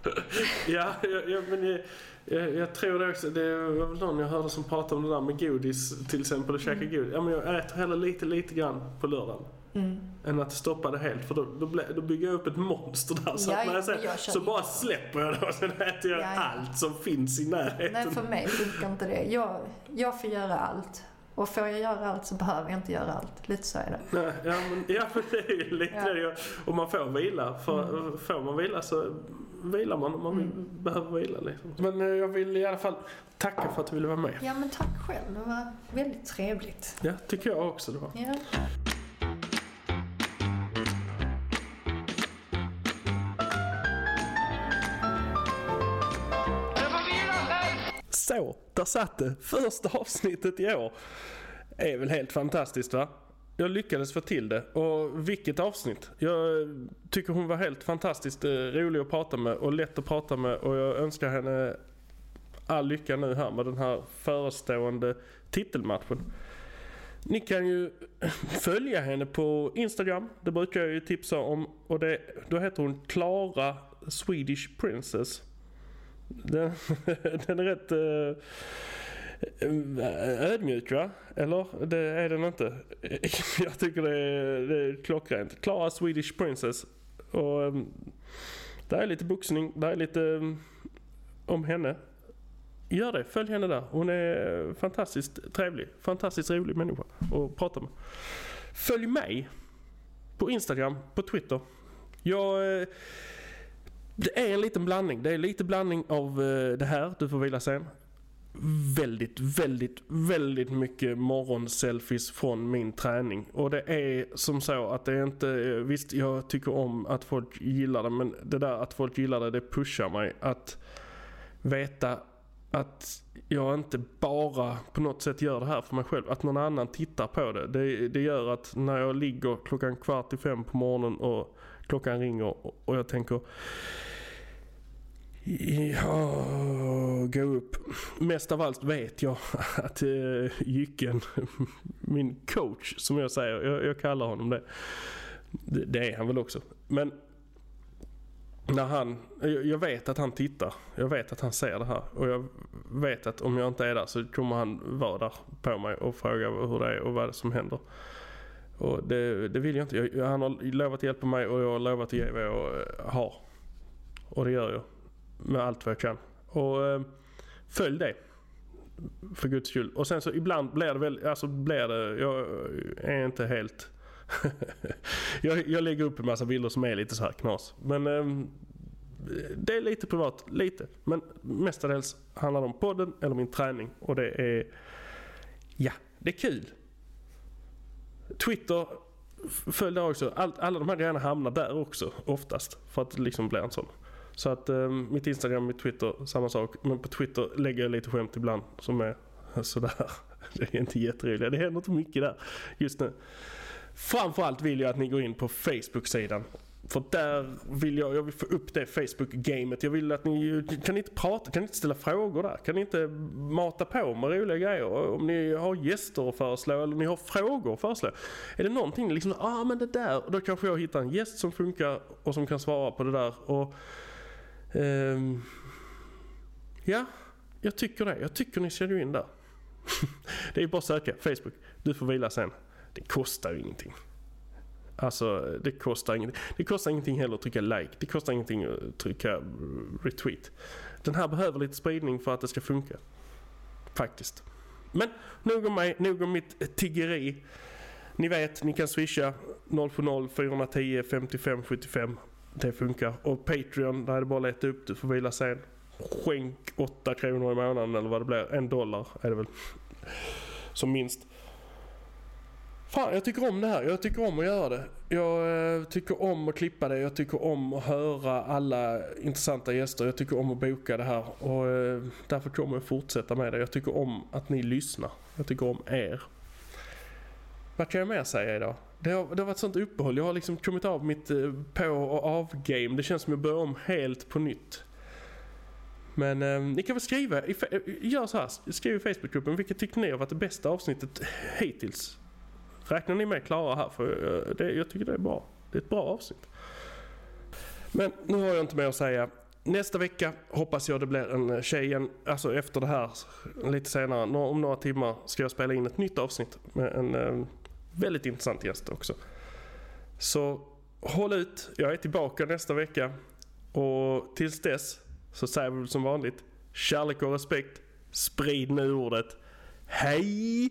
*laughs* Ja, ja, ja men jag, jag, jag tror det också. Det var väl någon jag hörde som pratade om det där med godis till exempel och käka Mm. godis. Ja men jag äter hellre lite, lite grann på lördagen. Mm. Än att stoppa det helt för då, då, då bygger jag upp ett monster där. Så, Ja, att när jag säger, jag så bara släpper jag det och sen äter jag Ja, ja. allt som finns i närheten. Nej, för mig funkar inte det. Jag, jag får göra allt. Och får jag göra allt så behöver jag inte göra allt. Lite så är det. Nej, ja, men, ja, men det är ju lite Ja. det. Och man får vila. För, Mm. Får man vila så vilar man om man vill, behöver vila. Liksom. Men eh, jag vill i alla fall tacka för att du ville vara med. Ja, men tack själv. Det var väldigt trevligt. Ja, tycker jag också det var. Ja. Så, där satt det. Första avsnittet i år. Är väl helt fantastiskt va? jag lyckades få till det. Och vilket avsnitt. Jag tycker hon var helt fantastiskt eh, rolig att prata med och lätt att prata med. Och jag önskar henne all lycka nu här med den här förestående titelmatchen. Ni kan ju *clears throat* följa henne på Instagram. Det brukar jag ju tipsa om. Och det, då heter hon Klara Swedish Princess. Den, *laughs* den är rätt uh, ödmjuk va? Eller? Det är den inte. *laughs* Jag tycker det är, det är klockrent. Klara Swedish Princess. Och ehm, um, det är lite boxning, det är lite um, om henne. Gör det, följ henne där. Hon är fantastiskt trevlig, fantastiskt rolig människa att prata med. Följ mig på Instagram, på Twitter. Jag... Eh, det är en liten blandning. Det är lite blandning av eh, det här, du får vila sen. Väldigt, väldigt, väldigt mycket morgonselfies från min träning. Och det är som så att det är inte, eh, visst jag tycker om att folk gillar det men det där att folk gillar det, det pushar mig. Att veta att jag inte bara på något sätt gör det här för mig själv. Att någon annan tittar på det. Det, det gör att när jag ligger klockan kvart i fem på morgonen och klockan ringer och jag tänker Ja, gå upp. Mest av allt vet jag *laughs* att uh, Jycken, *laughs* min coach som jag säger, jag, jag kallar honom det. det. det. är han väl också. Men när han, jag vet att han tittar. Jag vet att han ser det här. Och jag vet att om jag inte är där så kommer han vara där på mig och fråga hur det är och vad det är som händer. Och det, det vill jag inte. Jag, han har lovat att hjälpa mig och jag har lovat att ge vad jag eh, har. Och det gör jag. Med allt vad jag kan. Och eh, följ det. För guds skull. Och sen så ibland blir det väl, alltså blir det, jag är inte helt *laughs* jag, jag lägger upp en massa bilder som är lite så här knas. Men eh, det är lite privat, lite. Men mestadels handlar det om podden eller min träning. Och det är, ja, det är kul. Twitter, följ där också. All, alla de här grejerna hamnar där också oftast. För att det liksom blir en sån. Så att eh, mitt Instagram, mitt Twitter, samma sak. Men på Twitter lägger jag lite skämt ibland som är *laughs* sådär. Det är inte jätteroligt. Det händer inte mycket där just nu. Framförallt vill jag att ni går in på Facebook-sidan. För där vill jag, jag vill få upp det Facebook-gamet. Jag vill att ni, kan ni inte prata, kan ni inte ställa frågor där? Kan ni inte mata på med roliga grejer? Om ni har gäster att föreslå eller ni har frågor att föreslå. Är det någonting liksom, ah men det där, då kanske jag hittar en gäst som funkar och som kan svara på det där. Och, um, ja, jag tycker det. Jag tycker ni ska gå in där. *laughs* det är bara att söka Facebook. Du får vila sen det kostar ju ingenting. Alltså det kostar ingenting. Det kostar ingenting heller att trycka like. Det kostar ingenting att trycka retweet. Den här behöver lite spridning för att det ska funka. Faktiskt. Men nog om mig, nog om mitt eh, tiggeri. Ni vet, ni kan swisha 070 410 55 75. Det funkar. Och Patreon, där är det bara att leta upp. Du får vila sen. Skänk 8 kronor i månaden eller vad det blir. En dollar är det väl. Som minst. Fan, jag tycker om det här. Jag tycker om att göra det. Jag eh, tycker om att klippa det. Jag tycker om att höra alla intressanta gäster. Jag tycker om att boka det här. Och eh, därför kommer jag fortsätta med det. Jag tycker om att ni lyssnar. Jag tycker om er. Vad kan jag mer säga idag? Det har, det har varit sånt uppehåll. Jag har liksom kommit av mitt eh, på och av-game. Det känns som jag börjar om helt på nytt. Men eh, ni kan väl skriva, eh, gör så här, skriv i Facebookgruppen vilket tyckte ni har varit det bästa avsnittet hittills? Räknar ni med Klara här? För eh, det, jag tycker det är bra. Det är ett bra avsnitt. Men nu har jag inte mer att säga. Nästa vecka hoppas jag det blir en eh, tjej igen. Alltså efter det här, lite senare, om några timmar ska jag spela in ett nytt avsnitt med en eh, väldigt intressant gäst också. Så håll ut, jag är tillbaka nästa vecka. Och tills dess så säger vi som vanligt kärlek och respekt. Sprid nu ordet. Hej